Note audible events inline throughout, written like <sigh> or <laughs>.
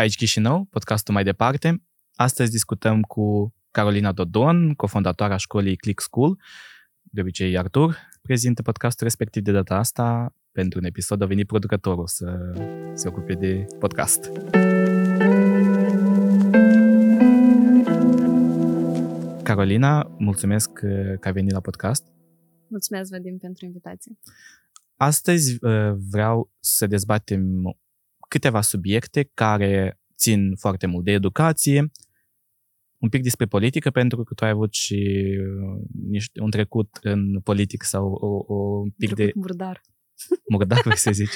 Aici Chișinău, podcastul mai departe. Astăzi discutăm cu Carolina Dodon, cofondatoarea școlii Click School. De obicei, Artur prezintă podcastul respectiv de data asta. Pentru un episod a venit producătorul să se ocupe de podcast. Carolina, mulțumesc că ai venit la podcast. Mulțumesc, Vadim, pentru invitație. Astăzi uh, vreau să dezbatem câteva subiecte care țin foarte mult de educație, un pic despre politică, pentru că tu ai avut și uh, niște, un trecut în politică sau o, o un pic trecut de... murdar. <laughs> Murdar, vrei să zici.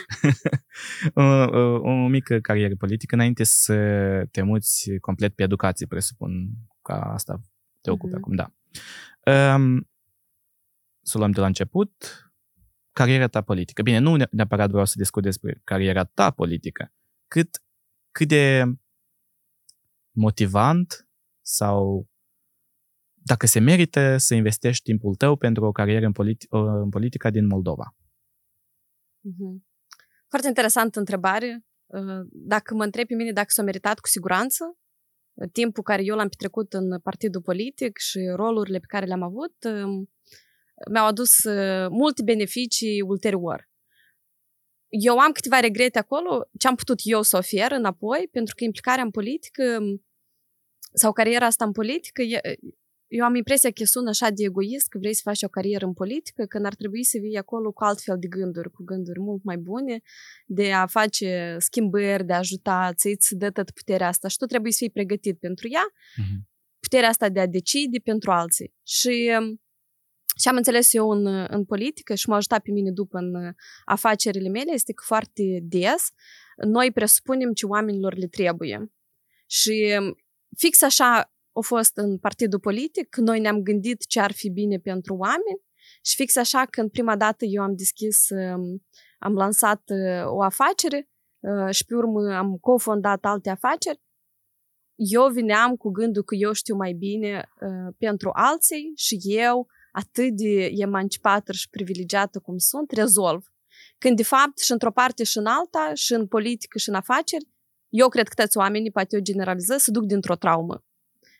<laughs> o, o, o mică carieră politică înainte să te muți complet pe educație, presupun că asta te ocupi uh-huh. acum, da. Um, să luăm de la început, cariera ta politică. Bine, nu neapărat vreau să discut despre cariera ta politică, cât, cât de motivant sau dacă se merită să investești timpul tău pentru o carieră în, politi- în politica din Moldova. Uh-huh. Foarte interesantă întrebare. Uh, dacă mă întreb pe mine dacă s-a meritat cu siguranță, timpul care eu l-am petrecut în partidul politic și rolurile pe care le-am avut, um, mi-au adus uh, multe beneficii ulterior. Eu am câteva regrete acolo, ce am putut eu să ofer înapoi, pentru că implicarea în politică sau cariera asta în politică, eu am impresia că sună așa de egoist că vrei să faci o carieră în politică, când ar trebui să vii acolo cu altfel de gânduri, cu gânduri mult mai bune, de a face schimbări, de a ajuta, să-ți dă tot puterea asta și tu trebuie să fii pregătit pentru ea, uh-huh. puterea asta de a decide pentru alții. Și ce am înțeles eu în, în politică și m-a ajutat pe mine după în afacerile mele este că foarte des noi presupunem ce oamenilor le trebuie. Și fix așa a fost în partidul politic, când noi ne-am gândit ce ar fi bine pentru oameni și fix așa când prima dată eu am deschis, am lansat o afacere și pe urmă am cofondat alte afaceri, eu vineam cu gândul că eu știu mai bine pentru alții și eu atât de emancipată și privilegiată cum sunt, rezolv. Când, de fapt, și într-o parte și în alta, și în politică și în afaceri, eu cred că toți oamenii, poate eu generalizez, se duc dintr-o traumă.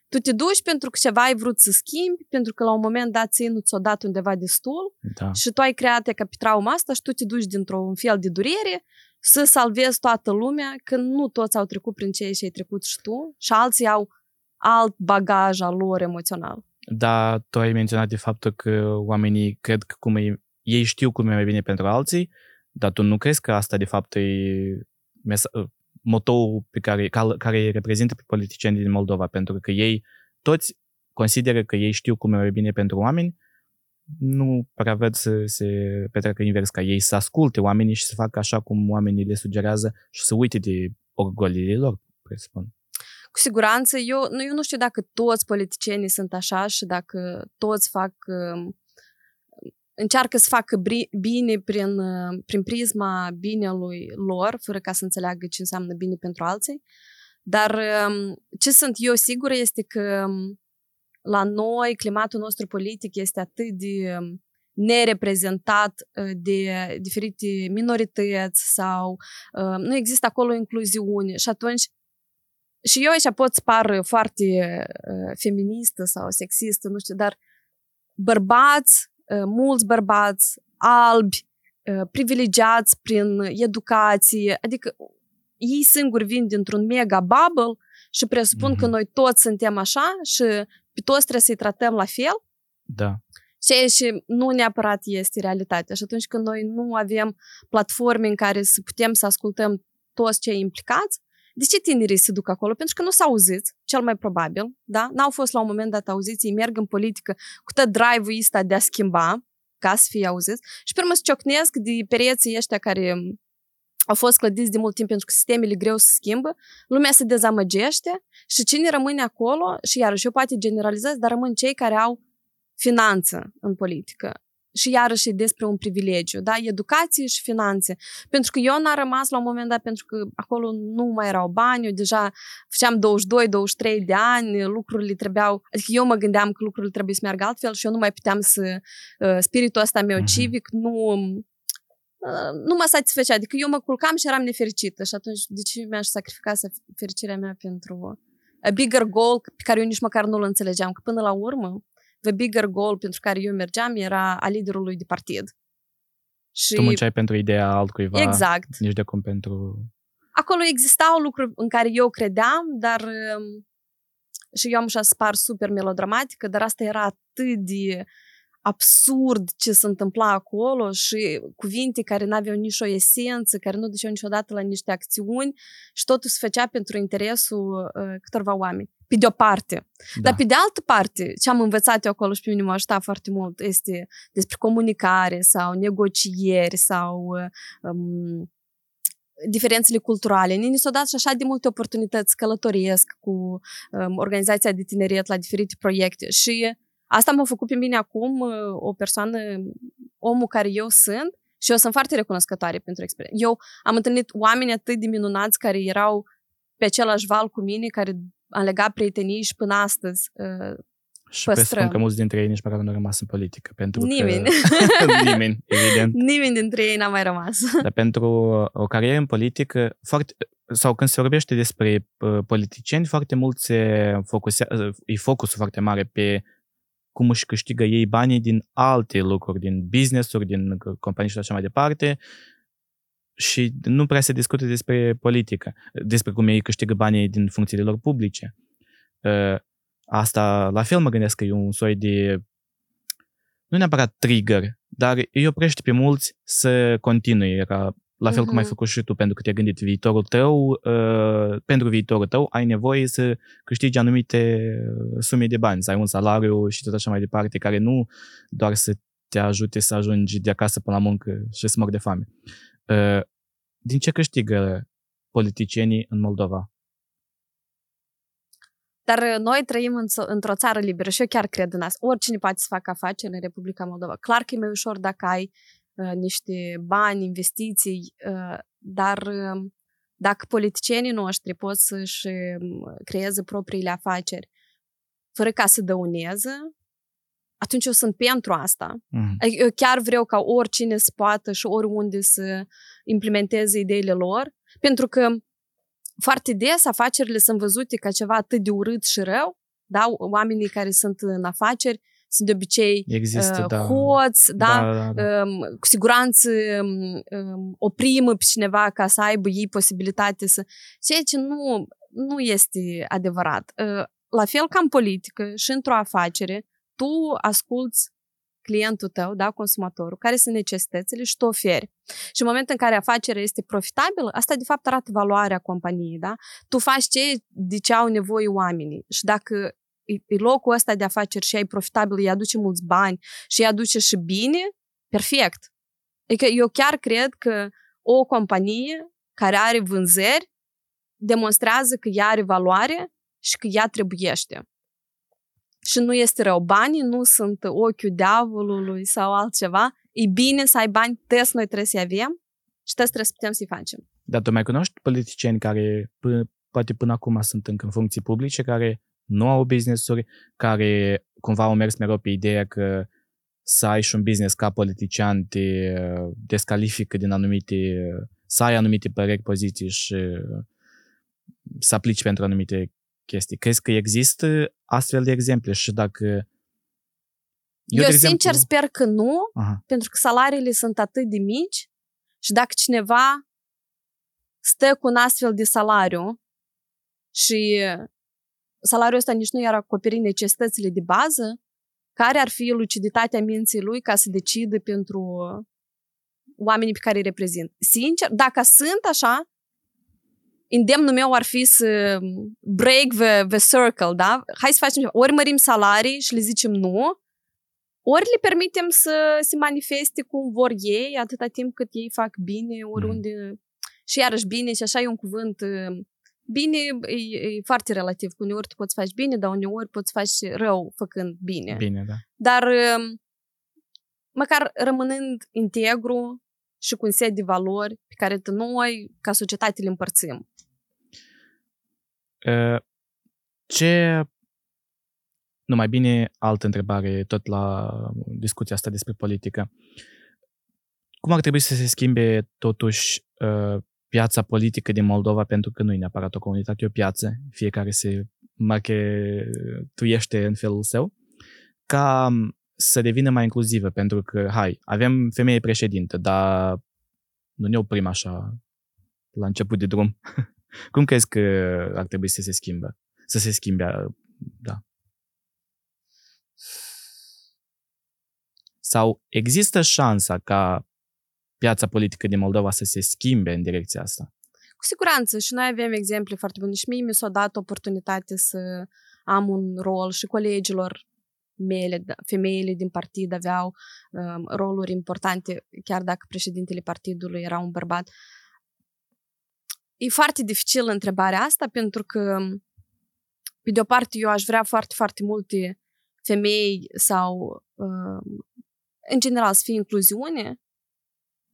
Tu te duci pentru că ceva ai vrut să schimbi, pentru că la un moment dat ție nu ți-o dat undeva destul da. și tu ai creat ca pe trauma asta și tu te duci dintr-un fel de durere să salvezi toată lumea, că nu toți au trecut prin ce ai trecut și tu și alții au alt bagaj al lor emoțional. Da, tu ai menționat de faptul că oamenii cred că cum e, ei știu cum e mai bine pentru alții, dar tu nu crezi că asta de fapt e mesa- motoul pe care, care îi reprezintă pe politicienii din Moldova, pentru că ei toți consideră că ei știu cum e mai bine pentru oameni, nu prea văd să se petreacă invers ca ei, să asculte oamenii și să facă așa cum oamenii le sugerează și să uite de orgolile lor, presupun. Cu siguranță, eu, eu nu știu dacă toți politicienii sunt așa și dacă toți fac um, încearcă să facă bine prin, uh, prin prisma binelui lor, fără ca să înțeleagă ce înseamnă bine pentru alții. Dar um, ce sunt eu sigură este că um, la noi climatul nostru politic este atât de nereprezentat uh, de diferite minorități sau uh, nu există acolo incluziune și atunci și eu aici pot să par foarte uh, feministă sau sexistă, nu știu, dar bărbați, uh, mulți bărbați albi, uh, privilegiați prin educație, adică ei singuri vin dintr-un mega bubble și presupun mm-hmm. că noi toți suntem așa și pe toți trebuie să-i tratăm la fel. Da. Ceea și nu neapărat este realitatea. Și atunci când noi nu avem platforme în care să putem să ascultăm toți cei implicați, de ce tinerii se duc acolo? Pentru că nu s-au auzit, cel mai probabil, da? N-au fost la un moment dat auziți, ei merg în politică cu tot drive-ul ăsta de a schimba, ca să fie auziți. Și pe urmă se ciocnesc de pereții ăștia care au fost clădiți de mult timp pentru că sistemele greu se schimbă, lumea se dezamăgește și cine rămâne acolo, și iarăși eu poate generalizez, dar rămân cei care au finanță în politică și iarăși despre un privilegiu, da? Educație și finanțe. Pentru că eu n-am rămas la un moment dat, pentru că acolo nu mai erau bani, eu deja făceam 22-23 de ani, lucrurile trebuiau, adică eu mă gândeam că lucrurile trebuie să meargă altfel și eu nu mai puteam să, uh, spiritul ăsta meu mhm. civic nu, nu mă satisfăcea. Adică eu mă culcam și eram nefericită și atunci de ce mi-aș sacrifica fericirea mea pentru a bigger goal pe care eu nici măcar nu-l înțelegeam. Că până la urmă, the bigger goal pentru care eu mergeam era a liderului de partid. Și... Tu munceai pentru ideea altcuiva. Exact. Nici de cum pentru... Acolo existau lucruri în care eu credeam, dar um, și eu am așa spar super melodramatică, dar asta era atât de absurd ce se întâmpla acolo și cuvinte care n-aveau nici o esență, care nu duceau niciodată la niște acțiuni și totul se făcea pentru interesul uh, câtorva oameni. Pe de o parte. Da. Dar pe de altă parte, ce am învățat eu acolo și pe mine m-a ajutat foarte mult este despre comunicare sau negocieri sau um, diferențele culturale. Ni s-au dat și așa de multe oportunități, călătoresc cu um, organizația de tineret la diferite proiecte și Asta m-a făcut pe mine acum uh, o persoană, omul care eu sunt și eu sunt foarte recunoscătoare pentru experiență. Eu am întâlnit oameni atât de minunați care erau pe același val cu mine, care am legat prietenii și până astăzi uh, și presupun că mulți dintre ei nici măcar nu au rămas în politică. Pentru nimeni. Că... <laughs> nimeni, evident. Nimeni dintre ei n-a mai rămas. Dar pentru o carieră în politică, foarte, sau când se vorbește despre uh, politicieni, foarte mult se focusează, e focusul foarte mare pe cum își câștigă ei banii din alte lucruri, din business-uri, din companii și așa mai departe, și nu prea se discută despre politică, despre cum ei câștigă banii din funcțiile lor publice. Ă, asta, la fel, mă gândesc că e un soi de, nu neapărat trigger, dar îi oprește pe mulți să continue, ca la fel uh-huh. cum ai făcut și tu, pentru că te-ai gândit viitorul tău, uh, pentru viitorul tău ai nevoie să câștigi anumite sume de bani, să ai un salariu și tot așa mai departe, care nu doar să te ajute să ajungi de acasă până la muncă și să mor de foame. Uh, din ce câștigă politicienii în Moldova? Dar noi trăim în, într-o țară liberă și eu chiar cred în asta. Oricine poate să facă afaceri în Republica Moldova. Clar că e mai ușor dacă ai Uh, niște bani, investiții, uh, dar uh, dacă politicienii noștri pot să-și um, creeze propriile afaceri fără ca să dăuneze, atunci eu sunt pentru asta. Mm. Eu chiar vreau ca oricine să poată și oriunde să implementeze ideile lor, pentru că foarte des afacerile sunt văzute ca ceva atât de urât și rău, da? oamenii care sunt în afaceri sunt de obicei Există, uh, da. hoți, da? Da, da, da. Um, cu siguranță um, oprimă pe cineva ca să aibă ei posibilitate să... Ceea ce nu, nu este adevărat. Uh, la fel ca în politică și într-o afacere, tu asculți clientul tău, da, consumatorul, care sunt necesitățile și tu oferi. Și în momentul în care afacerea este profitabilă, asta de fapt arată valoarea companiei, da? Tu faci ce, de ce au nevoie oamenii. Și dacă e locul ăsta de afaceri și ai profitabil, îi aduce mulți bani și îi aduce și bine, perfect. Adică eu chiar cred că o companie care are vânzări demonstrează că ea are valoare și că ea trebuiește. Și nu este rău. Banii nu sunt ochiul diavolului sau altceva. E bine să ai bani, test noi trebuie să-i avem și test trebuie să putem să-i facem. Dar tu mai cunoști politicieni care până, poate până acum sunt încă în funcții publice, care nu au business-uri, care cumva au mers mereu pe ideea că să ai și un business ca politician te uh, descalifică din anumite, să ai anumite păreri, poziții și uh, să aplici pentru anumite chestii. Crezi că există astfel de exemple și dacă eu, eu exemplu... sincer sper că nu, Aha. pentru că salariile sunt atât de mici și dacă cineva stă cu un astfel de salariu și salariul ăsta nici nu i-ar acoperi necesitățile de bază, care ar fi luciditatea minții lui ca să decidă pentru oamenii pe care îi reprezint. Sincer, dacă sunt așa, îndemnul meu ar fi să break the, the circle, da? Hai să facem ori mărim salarii și le zicem nu, ori le permitem să se manifeste cum vor ei, atâta timp cât ei fac bine, oriunde. Mm. Și iarăși bine, și așa e un cuvânt Bine e, e foarte relativ. Uneori tu poți face bine, dar uneori poți face rău făcând bine. Bine, da. Dar um, măcar rămânând integru și cu un set de valori pe care noi, ca societate, le împărțim. Ce nu mai bine, altă întrebare, tot la discuția asta despre politică. cum ar trebui să se schimbe totuși uh, piața politică din Moldova, pentru că nu e neapărat o comunitate, e o piață, fiecare se marchetuiește în felul său, ca să devină mai inclusivă, pentru că, hai, avem femeie președintă, dar nu ne oprim așa la început de drum. <laughs> Cum crezi că ar trebui să se schimbe? Să se schimbe, da. Sau există șansa ca piața politică din Moldova să se schimbe în direcția asta? Cu siguranță și noi avem exemple foarte bune și mie mi s-a dat oportunitate să am un rol și colegilor mele, da, femeile din partid aveau um, roluri importante, chiar dacă președintele partidului era un bărbat. E foarte dificil întrebarea asta pentru că, pe de o parte, eu aș vrea foarte, foarte multe femei sau, um, în general, să fie incluziune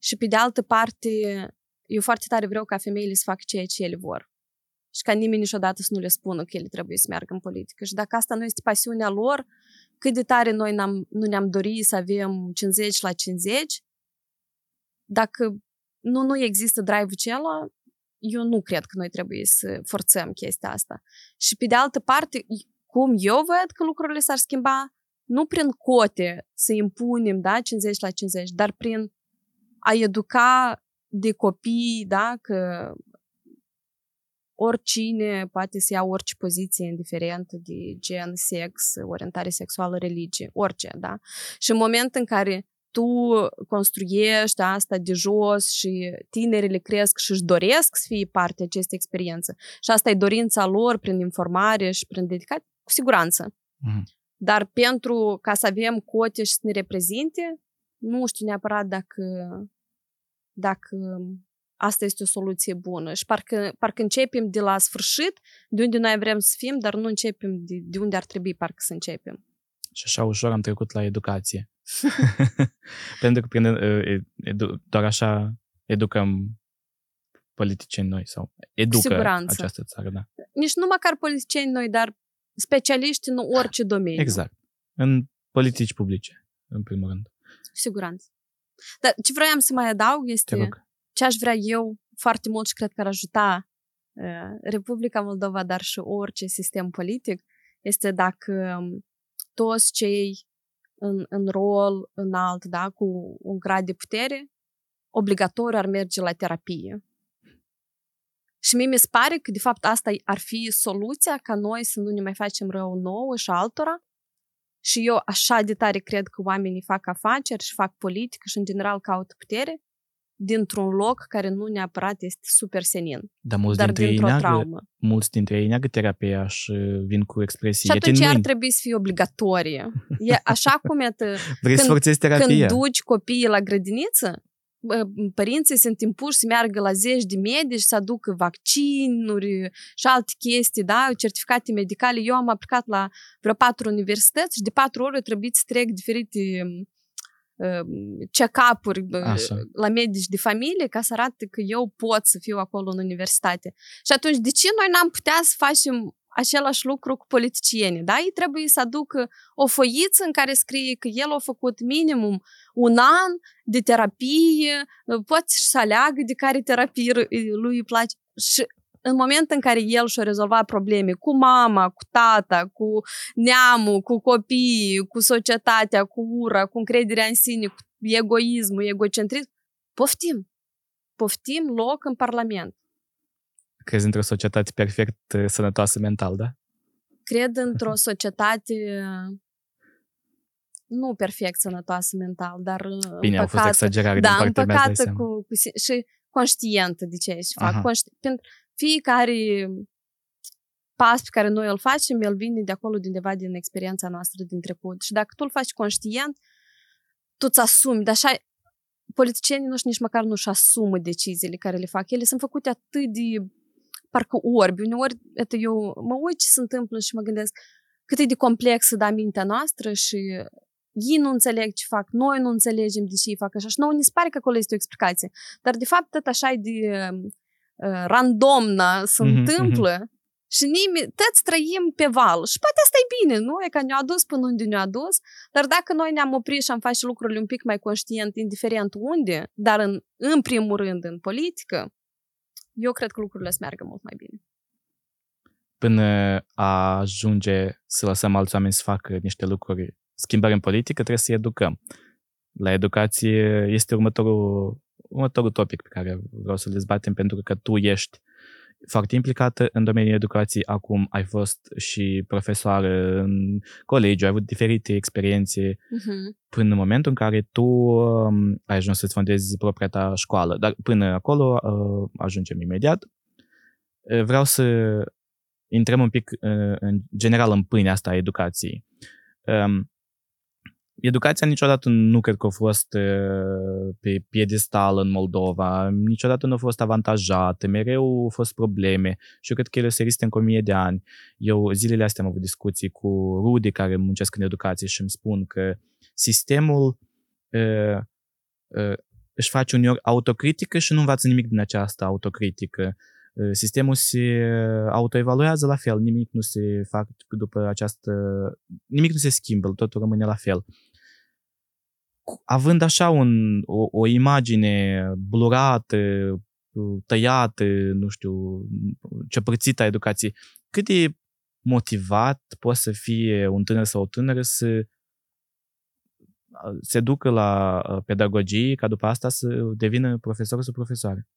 și, pe de altă parte, eu foarte tare vreau ca femeile să facă ceea ce ele vor și ca nimeni niciodată să nu le spună că ele trebuie să meargă în politică. Și dacă asta nu este pasiunea lor, cât de tare noi n-am, nu ne-am dorit să avem 50 la 50, dacă nu, nu există drive-ul acela, eu nu cred că noi trebuie să forțăm chestia asta. Și pe de altă parte, cum eu văd că lucrurile s-ar schimba, nu prin cote să impunem da, 50 la 50, dar prin a educa de copii, da, că oricine poate să ia orice poziție indiferent de gen, sex, orientare sexuală, religie, orice, da? Și în momentul în care tu construiești asta de jos și tinerile cresc și își doresc să fie parte acestei experiențe și asta e dorința lor prin informare și prin dedicat, cu siguranță. Mm. Dar pentru ca să avem cote și să ne reprezinte, nu știu neapărat dacă, dacă asta este o soluție bună. Și parcă, parcă începem de la sfârșit, de unde noi vrem să fim, dar nu începem de, de unde ar trebui parcă să începem. Și așa ușor am trecut la educație. <laughs> Pentru că prin, edu, doar așa educăm politicieni noi sau educă această țară. Da. Nici nu măcar politicieni noi, dar specialiști în orice domeniu. Exact. În politici publice, în primul rând. Cu siguranță. Dar ce vroiam să mai adaug este ce aș vrea eu foarte mult și cred că ar ajuta uh, Republica Moldova, dar și orice sistem politic, este dacă um, toți cei în, în rol înalt, da, cu un grad de putere, obligatoriu ar merge la terapie. Și mie mi se pare că, de fapt, asta ar fi soluția ca noi să nu ne mai facem rău nouă și altora. Și eu așa de tare cred că oamenii fac afaceri și fac politică și, în general, caută putere, dintr-un loc care nu neapărat este super senin, dar, mulți dar dintre dintr-o ei traumă. Mulți dintre ei neagă terapia și vin cu expresii. Și atunci ar trebui să fie obligatorie. E așa cum e <laughs> Vrei când, să terapia? Când duci copiii la grădiniță, părinții sunt impuși să meargă la zeci de medici, să aducă vaccinuri și alte chestii, da, certificate medicale. Eu am aplicat la vreo patru universități și de patru ori trebuie să trec diferite check-up-uri la medici de familie ca să arate că eu pot să fiu acolo în universitate. Și atunci, de ce noi n-am putea să facem același lucru cu politicienii, da? Ei trebuie să aducă o foiță în care scrie că el a făcut minimum un an de terapie, poate să aleagă de care terapie lui îi place. Și în momentul în care el și-a rezolvat probleme cu mama, cu tata, cu neamul, cu copiii, cu societatea, cu ura, cu încrederea în sine, cu egoismul, egocentrism, poftim. Poftim loc în Parlament. Crezi într-o societate perfect uh, sănătoasă mental, da? Cred într-o <laughs> societate nu perfect sănătoasă mental, dar uh, Bine, împăcată, au fost exagerare da, din partea împăcată mea, cu, cu, și conștientă de ce își fac. Conști, pentru, fiecare pas pe care noi îl facem, el vine de acolo, de undeva din experiența noastră din trecut. Și dacă tu îl faci conștient, tu îți asumi. Dar așa, politicienii noștri nici măcar nu-și asumă deciziile care le fac. Ele sunt făcute atât de parcă orbi. Uneori, etă, eu mă uit ce se întâmplă și mă gândesc cât e de complexă da mintea noastră și ei nu înțeleg ce fac, noi nu înțelegem de ce ei fac așa și nouă ne se pare că acolo este o explicație. Dar de fapt tot așa e de randomna se mm-hmm, întâmplă mm-hmm. Și nimeni, toți trăim pe val. Și poate asta e bine, nu? E că ne-a adus până unde ne-a adus. Dar dacă noi ne-am oprit și am face lucrurile un pic mai conștient, indiferent unde, dar în, în primul rând în politică, eu cred că lucrurile să meargă mult mai bine. Până a ajunge să lăsăm alți oameni să facă niște lucruri, schimbări în politică, trebuie să educăm. La educație este următorul, următorul topic pe care vreau să-l dezbatem, pentru că tu ești foarte implicată în domeniul educației, acum ai fost și profesoară în colegiu, ai avut diferite experiențe uh-huh. până în momentul în care tu um, ai ajuns să-ți fondezi propria ta școală. Dar până acolo uh, ajungem imediat. Uh, vreau să intrăm un pic uh, în general în pâinea asta a educației. Um, educația niciodată nu cred că a fost pe piedestal în Moldova, niciodată nu a fost avantajată, mereu au fost probleme și eu cred că ele se riscă în mie de ani. Eu zilele astea am avut discuții cu rude care muncesc în educație și îmi spun că sistemul uh, uh, își face uneori autocritică și nu învață nimic din această autocritică. Sistemul se autoevaluează la fel, nimic nu se fac după această, nimic nu se schimbă, totul rămâne la fel având așa un, o, o imagine blurată, tăiată, nu știu, ciopărțită a educației, cât de motivat poate să fie un tânăr sau o tânără să se ducă la pedagogie ca după asta să devină profesor sau profesoare?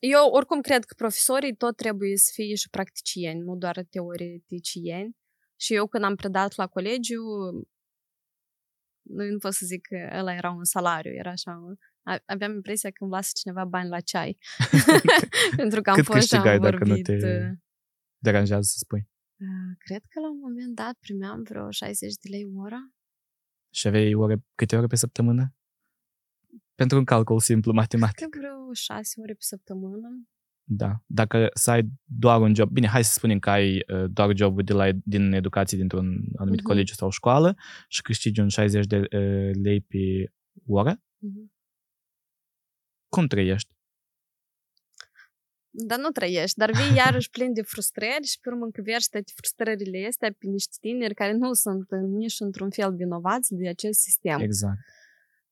Eu oricum cred că profesorii tot trebuie să fie și practicieni, nu doar teoreticieni. Și eu când am predat la colegiu, nu pot să zic că ăla era un salariu, era așa aveam impresia că îmi lasă cineva bani la ceai. <laughs> <laughs> Pentru că am Cât fost și am dacă vorbit. nu te uh, deranjează să spui? Uh, cred că la un moment dat primeam vreo 60 de lei ora. Și aveai ore, câte ore pe săptămână? Pentru un calcul simplu matematic. Cred că vreo 6 ore pe săptămână. Da. Dacă să ai doar un job, bine, hai să spunem că ai uh, doar jobul de la, din educație dintr-un anumit uh-huh. colegiu sau școală și câștigi un 60 de uh, lei pe oră, uh-huh. cum trăiești? Dar nu trăiești, dar vii iarăși plin de frustrări și pe urmă încăvești toate frustrările astea pe niște tineri care nu sunt nici într-un fel vinovați de acest sistem. Exact.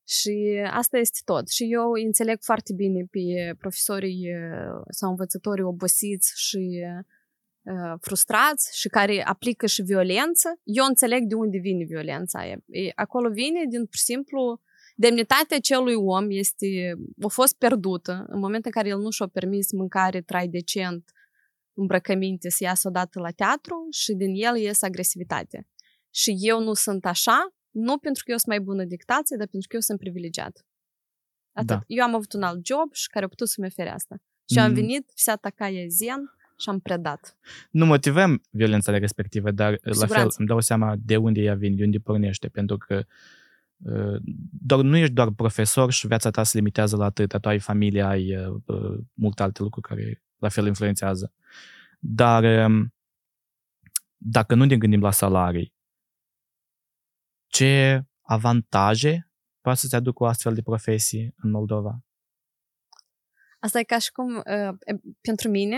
Și asta este tot. Și eu înțeleg foarte bine pe profesorii sau învățătorii obosiți și uh, frustrați și care aplică și violență. Eu înțeleg de unde vine violența aia. E, acolo vine din, pur și simplu, demnitatea celui om este, a fost pierdută în momentul în care el nu și-a permis mâncare, trai decent, îmbrăcăminte, să iasă odată la teatru și din el iese agresivitate. Și eu nu sunt așa, nu pentru că eu sunt mai bună dictație, dar pentru că eu sunt privilegiat. Atât. Da. Eu am avut un alt job și care a putut să-mi ofere asta. Și mm. am venit, vся tacaia zen și am predat. Nu motivăm violența respectivă, dar Siguranță. la fel îmi dau seama de unde ea vine, de unde pornește, pentru că uh, doar, nu ești doar profesor și viața ta se limitează la atât, tu ai familia, ai uh, uh, multe alte lucruri care la fel influențează. Dar um, dacă nu ne gândim la salarii, ce avantaje poate să-ți aducă o astfel de profesie în Moldova? Asta e ca și cum, uh, pentru mine,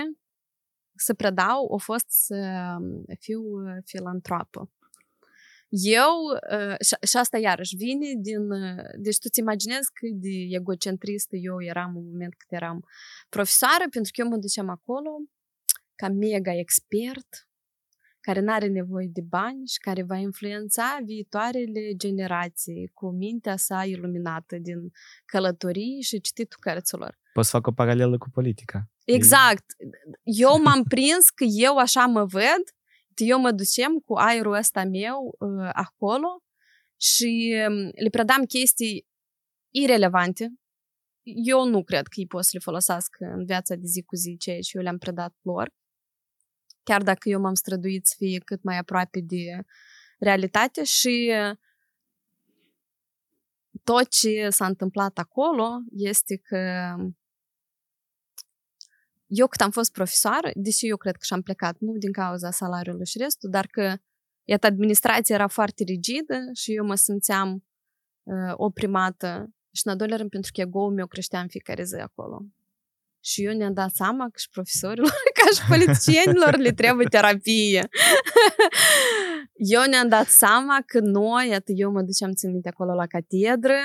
să predau a fost să fiu uh, filantropă. Eu, uh, și, și asta iarăși vine din, uh, deci tu-ți imaginezi cât de egocentristă eu eram în moment cât eram profesoară, pentru că eu mă duceam acolo ca mega expert, care nu are nevoie de bani și care va influența viitoarele generații cu mintea sa iluminată din călătorii și cititul cărților. Poți să fac o paralelă cu politica. Exact. Eu m-am prins că eu așa mă văd, eu mă ducem cu aerul ăsta meu uh, acolo și um, le predam chestii irelevante. Eu nu cred că ei pot să le folosească în viața de zi cu zi ceea ce eu le-am predat lor chiar dacă eu m-am străduit să fie cât mai aproape de realitate și tot ce s-a întâmplat acolo este că eu cât am fost profesoară, deși eu cred că și-am plecat nu din cauza salariului și restul, dar că iată, administrația era foarte rigidă și eu mă simțeam uh, oprimată și în al doilea rând pentru că ego-ul meu creștea în fiecare zi acolo. Și eu ne-am dat seama că și profesorilor, <laughs> ca și politicienilor, le trebuie terapie. <laughs> eu ne-am dat seama că noi, atât eu mă duceam țin minte acolo la catedră,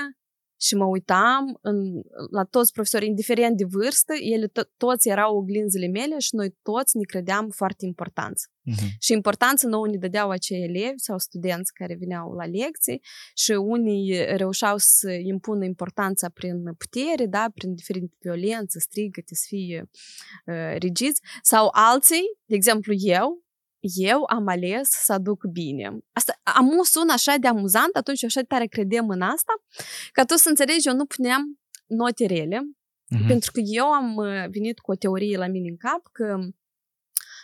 și mă uitam în, la toți profesorii, indiferent de vârstă, ele to- toți erau oglinzile mele și noi toți ne credeam foarte importanți. Uh-huh. Și importanță nouă ne dădeau acei elevi sau studenți care veneau la lecții și unii reușeau să impună importanța prin putere, da, prin diferite violență, strigăte, să fie uh, rigiți, sau alții, de exemplu eu, eu am ales să aduc bine. Asta am sună așa de amuzant, atunci eu așa de tare credem în asta, ca tu să înțelegi, eu nu puneam note rele, uh-huh. pentru că eu am uh, venit cu o teorie la mine în cap că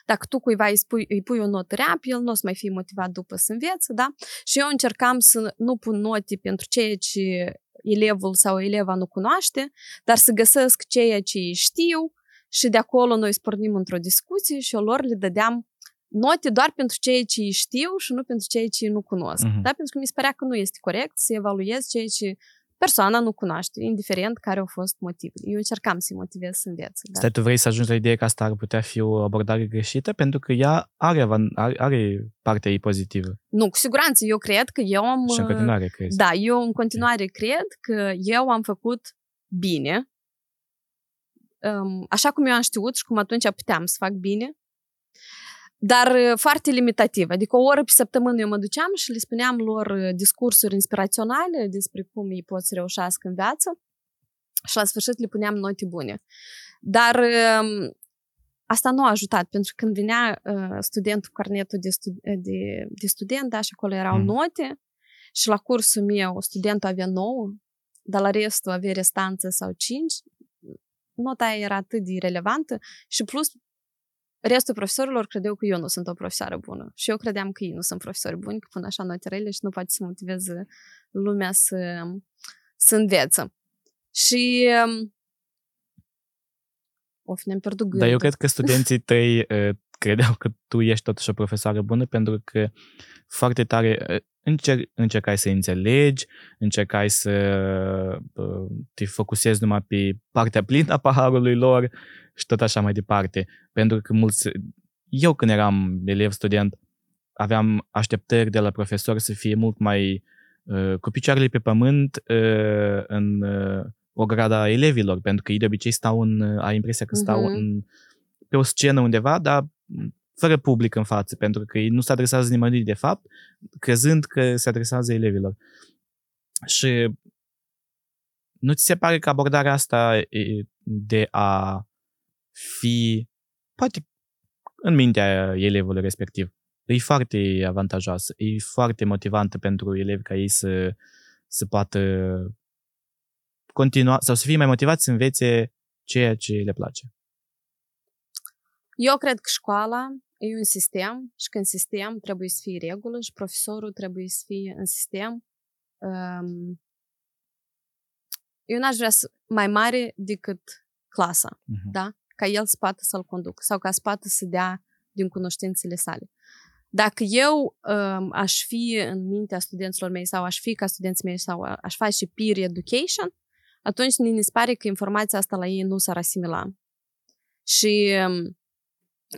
dacă tu cuiva îi, spui, îi pui o notă rea, el nu o să mai fie motivat după să învețe, da? Și eu încercam să nu pun note pentru ceea ce elevul sau eleva nu cunoaște, dar să găsesc ceea ce știu și de acolo noi spornim într-o discuție și eu lor le dădeam note doar pentru ceea ce știu și nu pentru ceea ce nu cunosc. Uh-huh. Da? Pentru că mi se părea că nu este corect să evaluez ceea ce persoana nu cunoaște, indiferent care au fost motivele. Eu încercam să-i motivez să învețe. Da. Stai, tu vrei să ajungi la ideea că asta ar putea fi o abordare greșită? Pentru că ea are, are, are partea ei pozitivă. Nu, cu siguranță. Eu cred că eu am... Și în continuare crezi. Da, eu în continuare cred că eu am făcut bine, așa cum eu am știut și cum atunci puteam să fac bine, dar foarte limitativ. Adică o oră pe săptămână eu mă duceam și le spuneam lor discursuri inspiraționale despre cum ei pot să reușească în viață și la sfârșit le puneam note bune. Dar asta nu a ajutat, pentru că când venea studentul cu carnetul de, studi- de, de student, da, și acolo erau mm. note, și la cursul meu studentul avea 9, dar la restul avea restanță sau 5, nota era atât de relevantă și plus restul profesorilor credeau că eu nu sunt o profesoară bună. Și eu credeam că ei nu sunt profesori buni, că pun așa note rele și nu poate să motiveze lumea să, să învețe. Și of, ne-am pierdut gândul. Dar eu cred că studenții <laughs> tăi uh, credeau că tu ești totuși o profesoară bună pentru că foarte tare uh, încer- încercai să înțelegi, încercai să uh, te focusezi numai pe partea plină a paharului lor și tot așa mai departe. Pentru că mulți, eu când eram elev student, aveam așteptări de la profesor să fie mult mai uh, cu picioarele pe pământ uh, în uh, o grada elevilor, pentru că ei de obicei stau în, uh, ai impresia că stau uh-huh. în, pe o scenă undeva, dar fără public în față, pentru că ei nu se adresează nimănui de fapt, crezând că se adresează elevilor. Și nu ți se pare că abordarea asta de a fi, poate în mintea elevului respectiv, e foarte avantajoasă, e foarte motivantă pentru elevi ca ei să, să poată continua sau să fie mai motivați să învețe ceea ce le place. Eu cred că școala e un sistem și că în sistem trebuie să fie regulă și profesorul trebuie să fie în sistem um, eu n-aș vrea să mai mare decât clasa, uh-huh. da? Ca el să poată să-l conducă sau ca să poată să dea din cunoștințele sale. Dacă eu um, aș fi în mintea studenților mei sau aș fi ca studenții mei sau aș face peer education, atunci ne se pare că informația asta la ei nu s-ar asimila. Și um,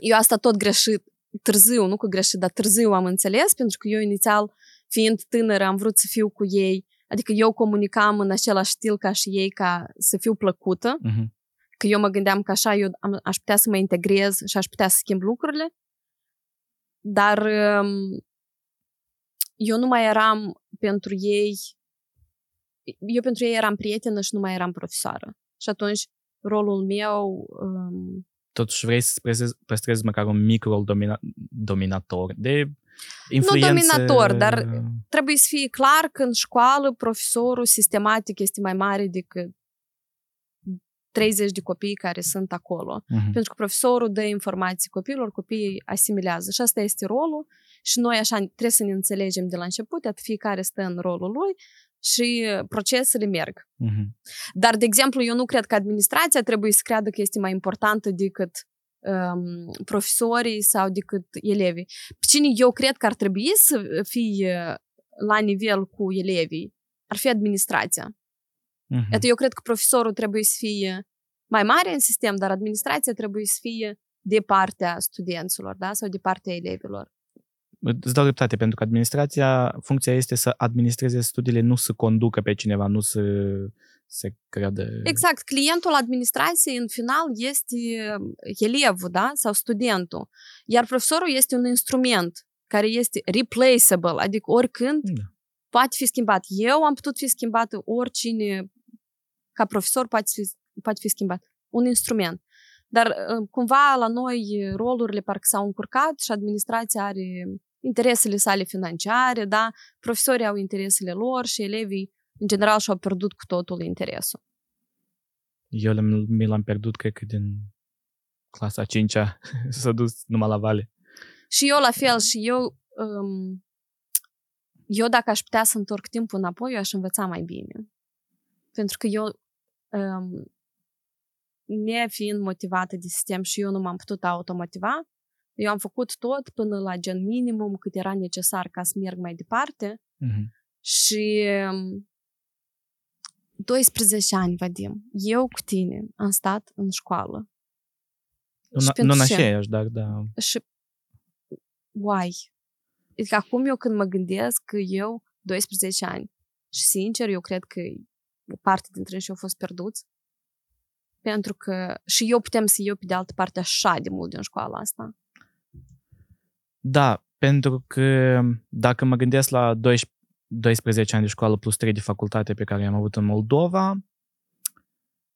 eu asta tot greșit, târziu, nu că greșit, dar târziu am înțeles, pentru că eu inițial, fiind tânără, am vrut să fiu cu ei, adică eu comunicam în același stil ca și ei, ca să fiu plăcută, uh-huh. că eu mă gândeam că așa eu am, aș putea să mă integrez și aș putea să schimb lucrurile, dar um, eu nu mai eram pentru ei, eu pentru ei eram prietenă și nu mai eram profesoară. Și atunci rolul meu um, totuși vrei să păstrezi măcar un mic rol domina, dominator de influență... Nu dominator, dar trebuie să fie clar că în școală profesorul sistematic este mai mare decât 30 de copii care sunt acolo. Uh-huh. Pentru că profesorul dă informații copiilor, copiii asimilează. Și asta este rolul și noi așa trebuie să ne înțelegem de la început, atât fiecare stă în rolul lui și procesele merg. Uh-huh. Dar, de exemplu, eu nu cred că administrația trebuie să creadă că este mai importantă decât um, profesorii sau decât elevii. Pe cine eu cred că ar trebui să fie la nivel cu elevii, ar fi administrația. Uh-huh. Iată, eu cred că profesorul trebuie să fie mai mare în sistem, dar administrația trebuie să fie de partea studenților, da? Sau de partea elevilor. Îți dau dreptate, pentru că administrația, funcția este să administreze studiile, nu să conducă pe cineva, nu să se creadă... Exact. Clientul administrației, în final, este elevul, da? Sau studentul. Iar profesorul este un instrument care este replaceable, adică oricând da. poate fi schimbat. Eu am putut fi schimbat, oricine ca profesor poate fi, poate fi schimbat. Un instrument. Dar ă, cumva la noi rolurile parcă s-au încurcat și administrația are interesele sale financiare, da? Profesorii au interesele lor și elevii în general și-au pierdut cu totul interesul. Eu mi l-am pierdut, cred că din clasa 5-a <laughs> s-a dus numai la vale. Și eu la fel, și eu um, eu dacă aș putea să întorc timpul înapoi, eu aș învăța mai bine. Pentru că eu um, nefiind motivată de sistem și eu nu m-am putut automotiva, eu am făcut tot până la gen minimum cât era necesar ca să merg mai departe mm-hmm. și 12 ani, Vadim, eu cu tine am stat în școală. Nu, nu în aceeași, dar da. Și why? Adică acum eu când mă gândesc că eu 12 ani și sincer eu cred că parte dintre ei au fost pierduți pentru că și eu putem să iau pe de altă parte așa de mult din școala asta. Da, pentru că dacă mă gândesc la 12, 12 ani de școală plus 3 de facultate pe care am avut în Moldova,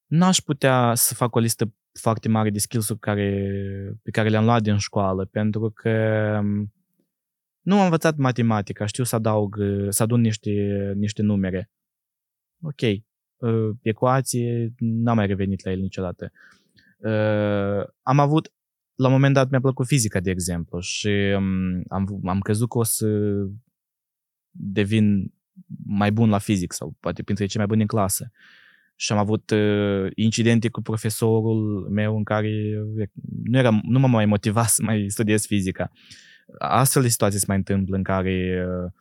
n-aș putea să fac o listă foarte mare de skills-uri care, pe care le-am luat din școală, pentru că nu am învățat matematica, știu să adaug, să adun niște, niște numere. Ok, uh, ecuație, n-am mai revenit la el niciodată. Uh, am avut, la un moment dat mi-a plăcut fizica, de exemplu, și um, am, am crezut că o să devin mai bun la fizic sau poate printre cei mai buni în clasă. Și am avut uh, incidente cu profesorul meu în care nu, era, nu m-am mai motivat să mai studiez fizica. Astfel de situații se mai întâmplă în care uh,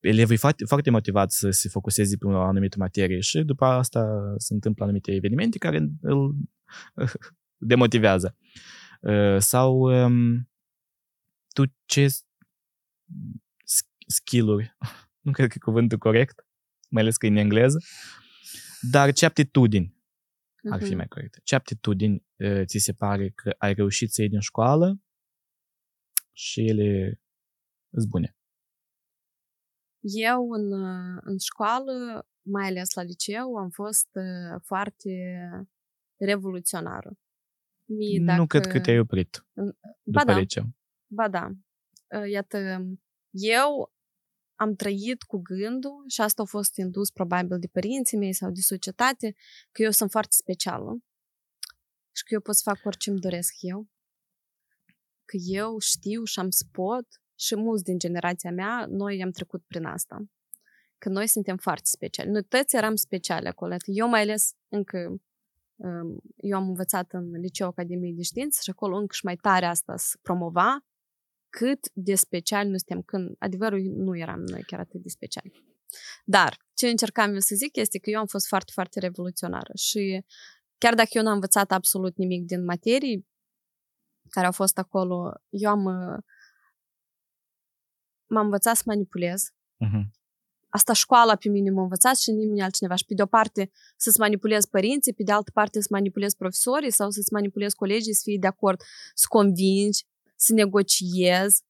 elevul e foarte, foarte motivat să se focuseze pe o anumită materie și după asta se întâmplă anumite evenimente care îl <laughs> demotivează. Uh, sau um, tu ce skill-uri, <laughs> nu cred că e cuvântul corect, mai ales că e în engleză, dar ce aptitudini ar fi mhm. mai corect. Ce aptitudini uh, ți se pare că ai reușit să iei din școală și ele sunt bune? Eu în, în școală, mai ales la liceu, am fost uh, foarte revoluționară. Mie, dacă... Nu cred că te-ai oprit după ba da. liceu. Ba da. Uh, iată, eu am trăit cu gândul, și asta a fost indus probabil de părinții mei sau de societate, că eu sunt foarte specială și că eu pot să fac orice îmi doresc eu. Că eu știu și am spot și mulți din generația mea, noi am trecut prin asta. Că noi suntem foarte speciali. Noi toți eram speciali acolo. Eu mai ales încă um, eu am învățat în liceu Academiei de Știință și acolo încă și mai tare asta să promova cât de special nu suntem, când adevărul nu eram noi chiar atât de speciali. Dar ce încercam eu să zic este că eu am fost foarte, foarte revoluționară și chiar dacă eu nu am învățat absolut nimic din materii care au fost acolo, eu am m-am învățat să manipulez. Uh-huh. Asta școala pe mine m-a învățat și nimeni altcineva. Și pe de o parte să-ți manipulez părinții, pe de altă parte să manipulez profesorii sau să-ți manipulez colegii să fie de acord, să convingi, să negociez.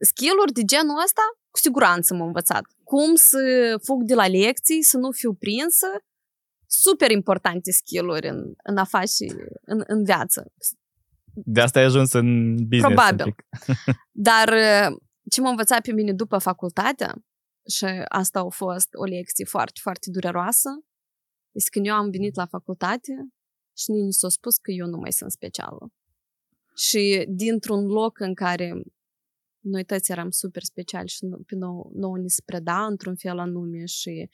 Skill-uri de genul ăsta, cu siguranță m-am învățat. Cum să fug de la lecții, să nu fiu prinsă, super importante skill-uri în, în a face, în, în viață. De asta ai ajuns în business. Probabil. <laughs> Dar ce m-a învățat pe mine după facultatea, și asta a fost o lecție foarte, foarte dureroasă, este când eu am venit la facultate și nimeni s-a spus că eu nu mai sunt specială. Și dintr-un loc în care noi toți eram super speciali și pe nou, nou ni se preda într-un fel anume și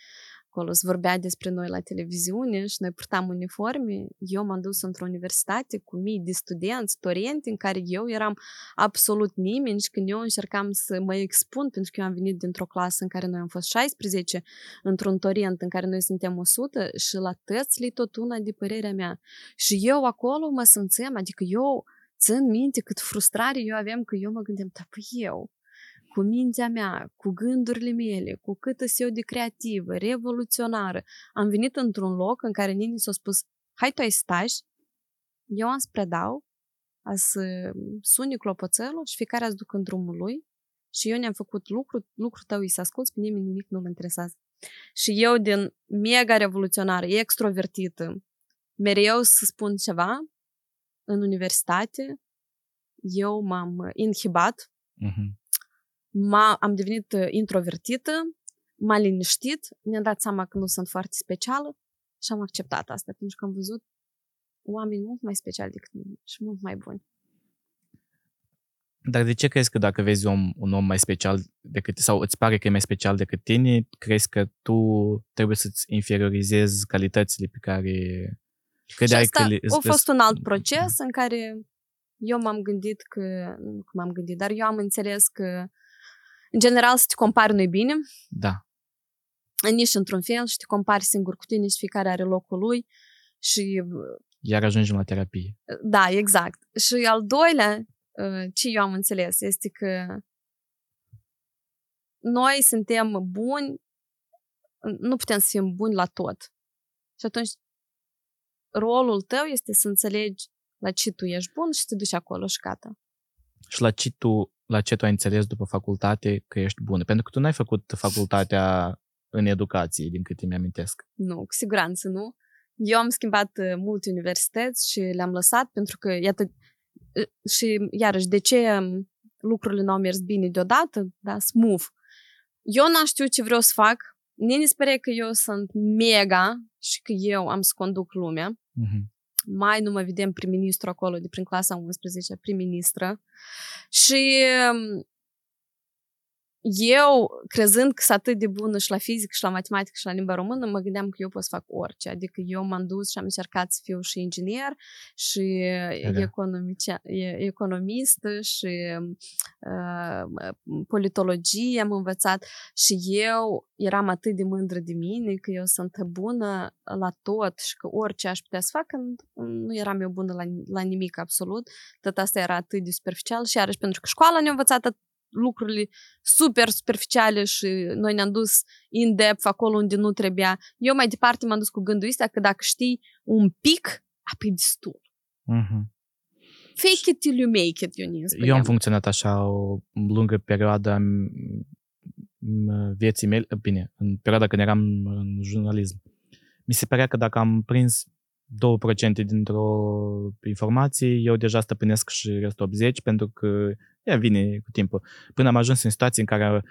acolo, se vorbea despre noi la televiziune și noi purtam uniforme. Eu m-am dus într-o universitate cu mii de studenți, torienti, în care eu eram absolut nimeni și când eu încercam să mă expun, pentru că eu am venit dintr-o clasă în care noi am fost 16, într-un torient în care noi suntem 100 și la tăți tot una de părerea mea. Și eu acolo mă simțeam, adică eu țin minte cât frustrare eu aveam că eu mă gândeam, da, păi eu, cu mintea mea, cu gândurile mele, cu cât eu de creativă, revoluționară, am venit într-un loc în care Nini s-a spus, hai tu ai staj, eu am să predau, să suni clopoțelul și fiecare ați duc în drumul lui și eu ne-am făcut lucru, lucru tău îi să asculți, pe nimeni nimic nu-l interesează. Și eu din mega revoluționară, extrovertită, mereu să spun ceva în universitate, eu m-am inhibat, uh-huh m-a, am devenit uh, introvertită, m-a liniștit, ne-am dat seama că nu sunt foarte specială și am acceptat asta, pentru că am văzut oameni mult mai speciali decât mine și mult mai buni. Dar de ce crezi că dacă vezi om, un om mai special decât, sau îți pare că e mai special decât tine, crezi că tu trebuie să-ți inferiorizezi calitățile pe care credeai și asta că le, a fost un alt proces în care eu m-am gândit că, nu că m-am gândit, dar eu am înțeles că în general, să te compari nu bine. Da. Nici într-un fel și te compari singur cu tine și fiecare are locul lui și... Iar ajungem la terapie. Da, exact. Și al doilea, uh, ce eu am înțeles, este că noi suntem buni, nu putem să fim buni la tot. Și atunci rolul tău este să înțelegi la ce tu ești bun și să te duci acolo și gata. Și la ce tu la ce tu ai înțeles după facultate că ești bună? Pentru că tu n-ai făcut facultatea în educație, din câte mi-amintesc. Nu, cu siguranță nu. Eu am schimbat uh, multe universități și le-am lăsat pentru că, iată, uh, și iarăși, de ce um, lucrurile nu au mers bine deodată, da, smooth. Eu n-am știut ce vreau să fac, nici spune că eu sunt mega și că eu am să conduc lumea. Uh-huh mai nu mă vedem prim-ministru acolo de prin clasa 11, prim-ministră. Și um, eu, crezând că sunt atât de bună și la fizică și la matematică și la limba română, mă gândeam că eu pot să fac orice. Adică eu m-am dus și am încercat să fiu și inginer și da. economist și uh, politologie am învățat și eu eram atât de mândră de mine că eu sunt bună la tot și că orice aș putea să fac, nu eram eu bună la, la nimic absolut. Tot asta era atât de superficial și iarăși pentru că școala ne-a învățat lucrurile super superficiale și noi ne-am dus in depth acolo unde nu trebuia. Eu mai departe m-am dus cu gândul ăsta că dacă știi un pic, apoi destul. Uh-huh. Fake it till you make it, Ionis. Eu am funcționat așa o lungă perioadă a vieții mele, bine, în perioada când eram în jurnalism. Mi se părea că dacă am prins 2% dintr-o informație, eu deja stăpânesc și restul 80% pentru că ea vine cu timpul. Până am ajuns în situații în care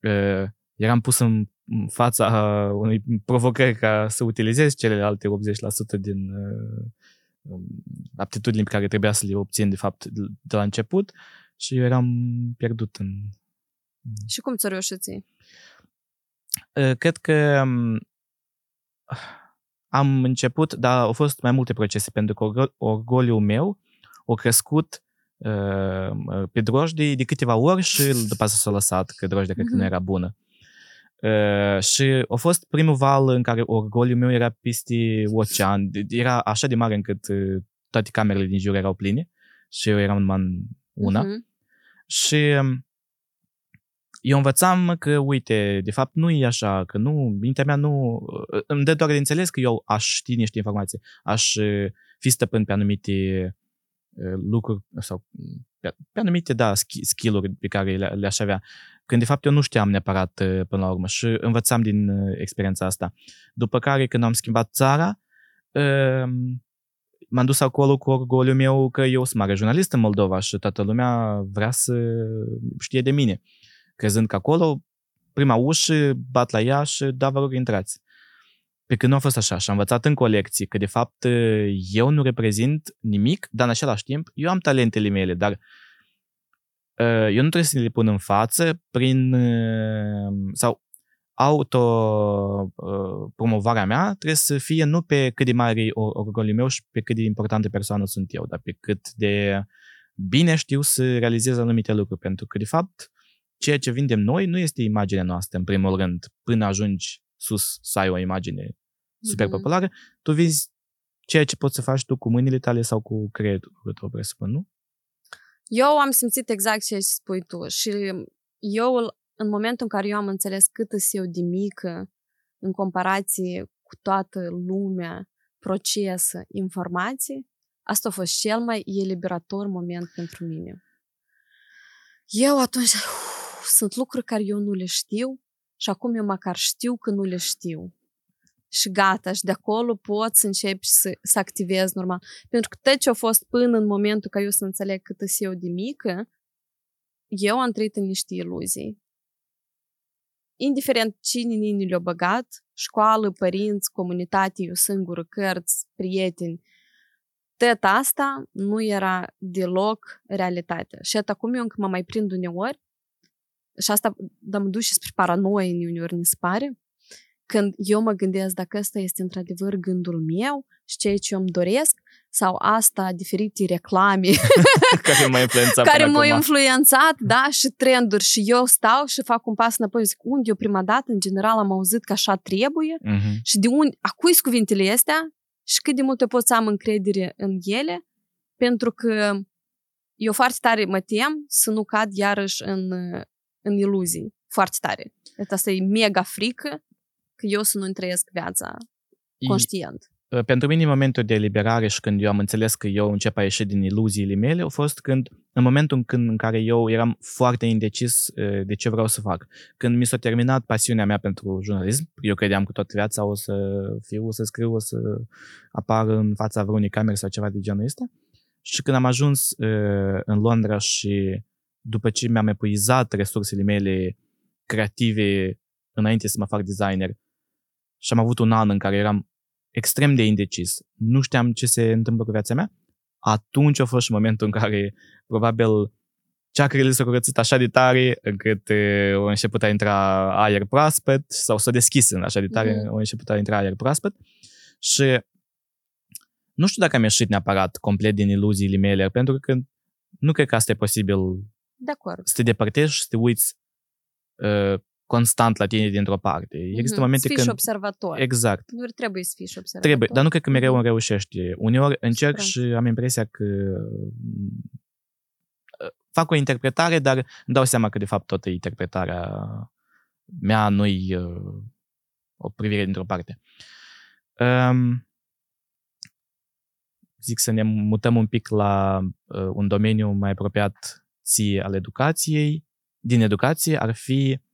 uh, eram pus în fața unei provocări ca să utilizez celelalte 80% din uh, aptitudinile pe care trebuia să le obțin de fapt de la început și eu eram pierdut în... Și cum ți-o reușit uh, Cred că am început, dar au fost mai multe procese, pentru că orgoliul meu a crescut uh, pe drojdie de câteva ori și după asta s-a lăsat, că drojdia cred că nu mhm. era bună. Uh, și a fost primul val în care orgoliul meu era peste ocean, era așa de mare încât uh, toate camerele din jur erau pline și eu eram numai în una. Uh-huh. Și eu învățam că, uite, de fapt nu e așa, că nu, mintea mea nu, îmi dă doar de înțeles că eu aș ști niște informații, aș fi stăpân pe anumite lucruri sau pe, pe anumite, da, skill-uri pe care le, le-aș avea, când de fapt eu nu știam neapărat până la urmă și învățam din experiența asta. După care, când am schimbat țara, m-am dus acolo cu orgoliul meu că eu sunt mare jurnalist în Moldova și toată lumea vrea să știe de mine crezând că acolo, prima ușă, bat la ea și da, vă rog, intrați. Pe când nu a fost așa și am învățat în colecții că de fapt eu nu reprezint nimic, dar în același timp eu am talentele mele, dar eu nu trebuie să le pun în față prin sau auto-promovarea mea trebuie să fie nu pe cât de mare e orgoliul meu și pe cât de importantă persoană sunt eu, dar pe cât de bine știu să realizez anumite lucruri. Pentru că, de fapt, ceea ce vindem noi nu este imaginea noastră, în primul rând, până ajungi sus să ai o imagine super populară, mm-hmm. tu vezi ceea ce poți să faci tu cu mâinile tale sau cu creierul tău, presupun, nu? Eu am simțit exact ce spui tu și eu, în momentul în care eu am înțeles cât sunt eu de mică în comparație cu toată lumea, procesă, informații, asta a fost cel mai eliberator moment pentru mine. Eu atunci, uf, <sighs> sunt lucruri care eu nu le știu și acum eu măcar știu că nu le știu și gata, și de acolo pot să încep să, să activez normal. Pentru că tot ce a fost până în momentul ca eu să înțeleg cât sunt eu de mică, eu am trăit în niște iluzii. Indiferent cine nini le-a băgat, școală, părinți, comunitate, eu singură, cărți, prieteni, tot asta nu era deloc realitatea. Și acum eu încă mă mai prind uneori, și asta da mă duce spre paranoie uneori, ne se pare, când eu mă gândesc dacă ăsta este într-adevăr gândul meu și ceea ce eu îmi doresc, sau asta diferite reclame <laughs> care m-au influențat, care m-au influențat da, și trenduri și eu stau și fac un pas înapoi zic, unde eu prima dată în general am auzit că așa trebuie uh-huh. și de unde, a cui cuvintele astea și cât de mult eu pot să am încredere în ele pentru că eu foarte tare mă tem să nu cad iarăși în, în iluzii foarte tare. Asta e mega frică că eu să nu trăiesc viața conștient. E, pentru mine, în momentul de eliberare și când eu am înțeles că eu încep a ieși din iluziile mele, a fost când, în momentul când, în care eu eram foarte indecis de ce vreau să fac. Când mi s-a terminat pasiunea mea pentru jurnalism, eu credeam că toată viața o să fiu, o să scriu, o să apar în fața vreunei camere sau ceva de genul ăsta. Și când am ajuns în Londra și după ce mi-am epuizat resursele mele creative înainte să mă fac designer, și am avut un an în care eram extrem de indecis. Nu știam ce se întâmplă cu viața mea. Atunci a fost și momentul în care probabil ceacrele s-au curățit așa de tare încât au început a intra aer proaspăt sau s-a deschis în așa de tare, mm-hmm. au început a intra aer proaspăt și nu știu dacă am ieșit neapărat complet din iluziile mele, pentru că nu cred că asta e posibil de acord. să te depărtezi și să te uiți uh, constant la tine dintr-o parte. Există mm-hmm. momente să când... observator. Exact. Nu trebuie să fii și observator. Trebuie, dar nu cred că mereu îmi reușește. Uneori încerc Sperăm. și am impresia că uh, fac o interpretare, dar îmi dau seama că de fapt toată interpretarea mea nu-i uh, o privire dintr-o parte. Um, zic să ne mutăm un pic la uh, un domeniu mai apropiat ție al educației. Din educație ar fi uh,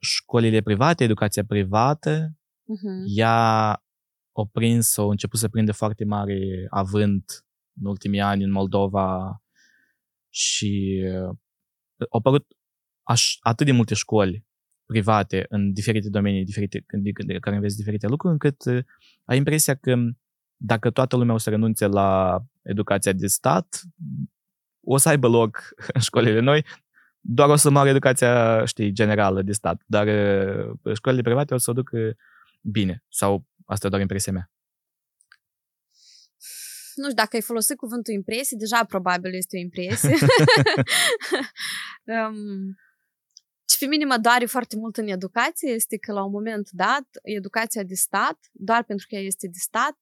școlile private, educația privată, uh-huh. ea o prins, o început să prinde foarte mare avânt în ultimii ani în Moldova și uh, au apărut aș, atât de multe școli private în diferite domenii, diferite, de care înveți diferite lucruri, încât uh, ai impresia că dacă toată lumea o să renunțe la educația de stat, o să aibă loc <laughs> în școlile noi, doar o să moară educația, știi, generală de stat, dar uh, școlile private o să o duc bine. Sau asta e doar impresia mea. Nu știu, dacă ai folosit cuvântul impresie, deja probabil este o impresie. <laughs> um, ce pe mine mă doare foarte mult în educație este că la un moment dat, educația de stat, doar pentru că ea este de stat,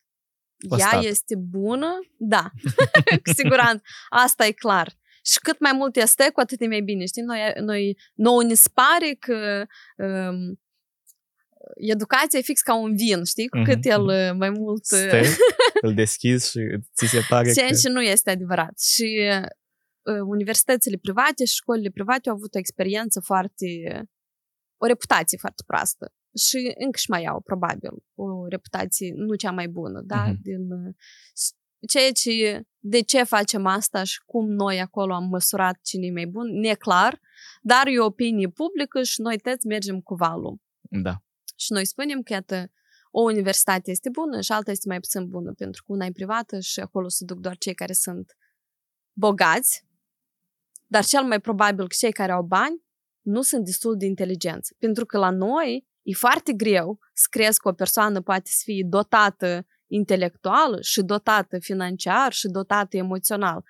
o ea stat. este bună, da, <laughs> cu siguranță, asta e clar. Și cât mai mult este, cu atât e mai bine, știi? Noi, noi nouă ne pare că um, educația e fix ca un vin, știi? Cu cât mm-hmm. el uh, mai mult... Uh, Stai, îl deschizi și ți se pare Ceea că... ce nu este adevărat. Și uh, universitățile private și școlile private au avut o experiență foarte... o reputație foarte proastă. Și încă și mai au, probabil, o reputație nu cea mai bună, da? Mm-hmm. Din, ceea ce, de ce facem asta și cum noi acolo am măsurat cine e mai bun, neclar, dar e o opinie publică și noi toți mergem cu valul. Da. Și noi spunem că, iată, o universitate este bună și alta este mai puțin bună, pentru că una e privată și acolo se duc doar cei care sunt bogați, dar cel mai probabil că cei care au bani nu sunt destul de inteligenți. Pentru că la noi e foarte greu să crezi că o persoană poate să fie dotată intelectual și dotată financiar și dotată emoțional.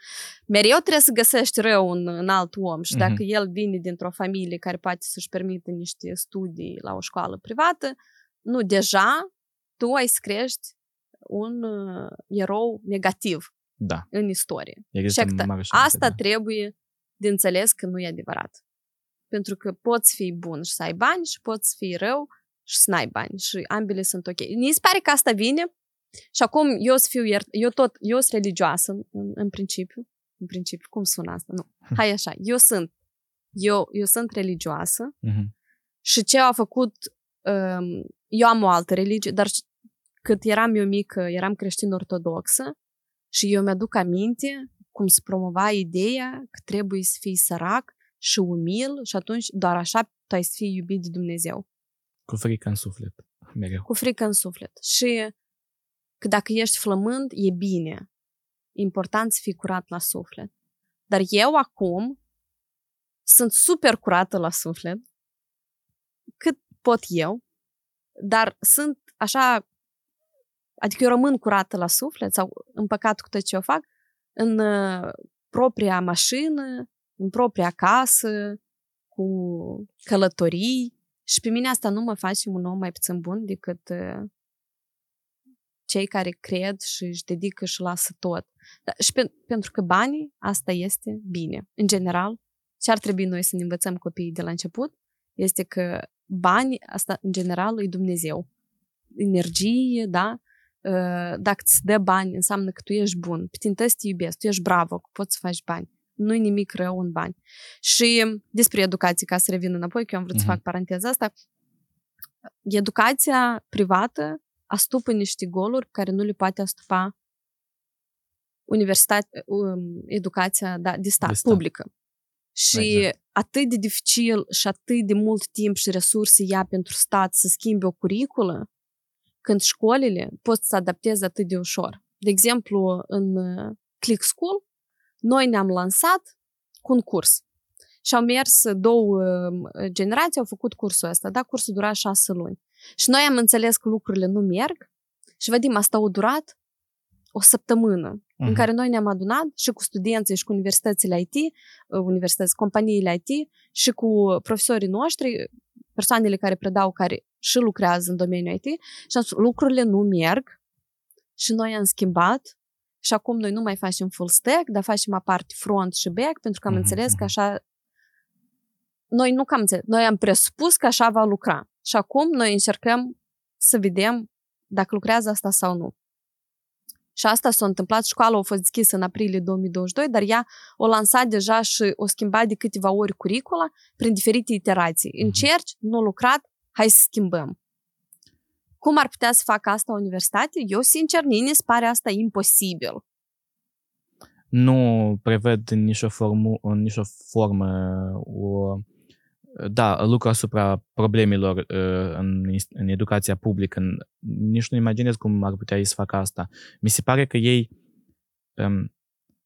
Mereu trebuie să găsești rău un, un alt om și dacă uh-huh. el vine dintr-o familie care poate să-și permită niște studii la o școală privată, nu, deja tu ai să crești un uh, erou negativ da. în istorie. Există și mare șanse, asta da. trebuie de înțeles că nu e adevărat. Pentru că poți fi bun și să ai bani și poți fi rău și să n-ai bani și ambele sunt ok. Mi se pare că asta vine și acum eu să fiu iert, eu tot, eu sunt religioasă în, în principiu, în principiu, cum sună asta? Nu, hai așa, eu sunt, eu, eu sunt religioasă uh-huh. și ce a făcut, um, eu am o altă religie, dar cât eram eu mică, eram creștin ortodoxă și eu mi-aduc aminte cum se promova ideea că trebuie să fii sărac și umil și atunci doar așa tu ai să fii iubit de Dumnezeu. Cu frică în suflet, mereu. Cu frică în suflet. Și că dacă ești flămând, e bine. E important să fii curat la suflet. Dar eu acum sunt super curată la suflet, cât pot eu, dar sunt așa, adică eu rămân curată la suflet sau împăcat cu tot ce eu fac, în uh, propria mașină, în propria casă, cu călătorii și pe mine asta nu mă face un om mai puțin bun decât uh, cei care cred și își dedică și lasă tot. Da, și pe, pentru că banii, asta este bine. În general, ce ar trebui noi să ne învățăm copiii de la început, este că bani, asta în general, e Dumnezeu. Energie, da? Ă, dacă îți dă bani, înseamnă că tu ești bun. Pe tine te iubesc, tu ești bravo, că poți să faci bani. Nu-i nimic rău în bani. Și despre educație, ca să revin înapoi, că eu am vrut uh-huh. să mhm. fac paranteza asta, educația privată astupă niște goluri care nu le poate astupa universitate, um, educația da, de, stat, de stat, publică. Și exact. atât de dificil și atât de mult timp și resurse ia pentru stat să schimbe o curiculă, când școlile pot să adapteze atât de ușor. De exemplu, în uh, Click School, noi ne-am lansat cu un curs. Și au mers două um, generații, au făcut cursul ăsta, da? Cursul dura șase luni. Și noi am înțeles că lucrurile nu merg și vedem, asta a durat o săptămână uh-huh. în mhm. care noi ne-am adunat și cu studenții și cu universitățile IT, uh, universități, companiile IT și cu profesorii noștri, persoanele care predau, care și lucrează în domeniul IT și am spus, lucrurile nu merg și noi am schimbat și acum noi nu mai facem full stack, dar facem aparte front și back pentru că am uh-huh. înțeles că mhm. așa noi nu cam înțeles, noi am presupus că așa va lucra. Și acum noi încercăm să vedem dacă lucrează asta sau nu. Și asta s-a întâmplat, școala a fost deschisă în aprilie 2022, dar ea o lansat deja și o schimbat de câteva ori curicula prin diferite iterații. Mhm. Încerci, nu lucrat, hai să schimbăm. Cum ar putea să facă asta universitate? Eu, sincer, mie se pare asta imposibil. Nu prevăd în nicio, formă, în nicio formă o da, lucru asupra problemelor uh, în, în educația publică. Nici nu imaginez cum ar putea ei să facă asta. Mi se pare că ei, um,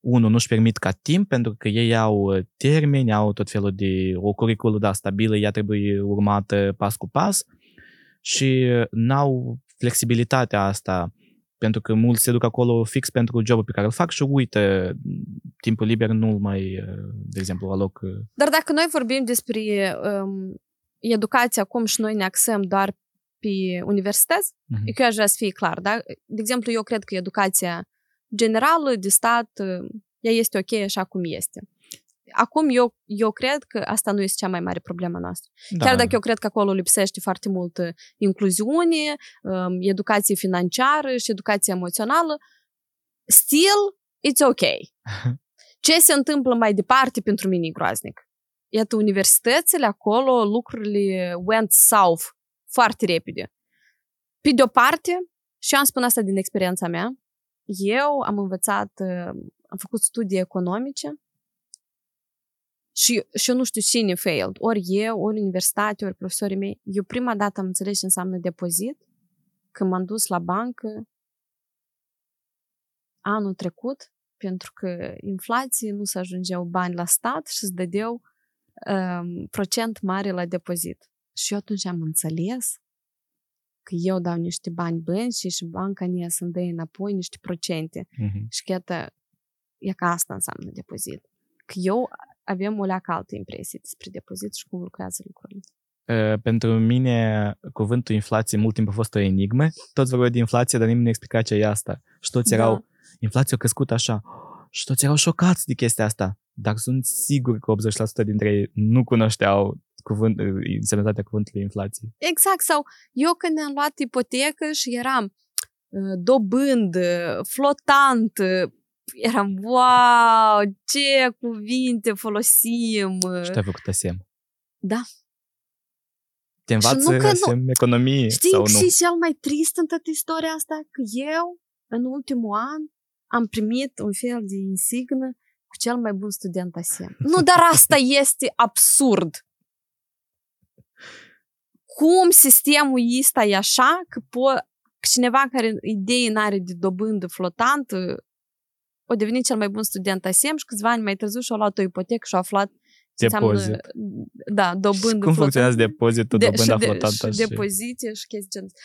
unul, nu-și permit ca timp, pentru că ei au uh, termeni, au tot felul de o curiculă da, stabilă, ea trebuie urmată pas cu pas și uh, n-au flexibilitatea asta pentru că mulți se duc acolo fix pentru jobul pe care îl fac și uite, timpul liber nu mai, de exemplu, aloc. Dar dacă noi vorbim despre um, educația, cum și noi ne axăm doar pe universități, uh-huh. eu aș vrea să fie clar, da? De exemplu, eu cred că educația generală de stat, ea este ok așa cum este. Acum eu, eu cred că asta nu este cea mai mare problemă noastră. Da. Chiar dacă eu cred că acolo lipsește foarte mult incluziune, um, educație financiară și educație emoțională, still, it's ok. <laughs> Ce se întâmplă mai departe pentru mine e groaznic. Iată, universitățile acolo, lucrurile went south foarte repede. Pe de o parte, și am spun asta din experiența mea, eu am învățat, am făcut studii economice și, și eu nu știu cine failed. Ori eu, ori universitate, ori profesorii mei. Eu prima dată am înțeles ce înseamnă depozit când m-am dus la bancă anul trecut, pentru că inflație nu se ajungeau bani la stat și îți dădeau um, procent mare la depozit. Și eu atunci am înțeles că eu dau niște bani băncii și banca ne să-mi dă înapoi niște procente. Mhm. Și că iată, e ca asta înseamnă depozit. Că eu avem o leacă altă impresie despre depozit și cum lucrează lucrurile. Uh, pentru mine cuvântul inflație mult timp a fost o enigmă. Toți vorbeau de inflație, dar nimeni nu explica ce e asta. Și toți Da. erau, inflația a crescut așa. Și toți erau șocați de chestia asta. Dar sunt sigur că 80% dintre ei nu cunoșteau cuvânt, însemnătatea cuvântului inflație. Exact, sau eu când ne-am luat ipotecă și eram uh, dobândă, flotant, uh, eram, wow, ce cuvinte folosim. uh, Și tu ai făcut ASEM. Da. Te învață nu că nu- ASEM economie Știi sau ce nu? e cel mai trist în toată istoria asta? Că eu, în ultimul an, am primit un fel de insignă cu cel mai bun student ASEM. <laughs> Nu, dar asta este absurd. Cum sistemul ăsta e așa că po- că cineva care idei n-are de dobândă flotantă o deveni cel mai bun student ASEM și câțiva ani mai târziu și-a luat o ipotecă și-a aflat ce înseamnă, Depozit. da, dobândă Cum funcționează flotantă depozitul, de, dobânda și, de, flotantă? și depoziție și chestii genul ăsta.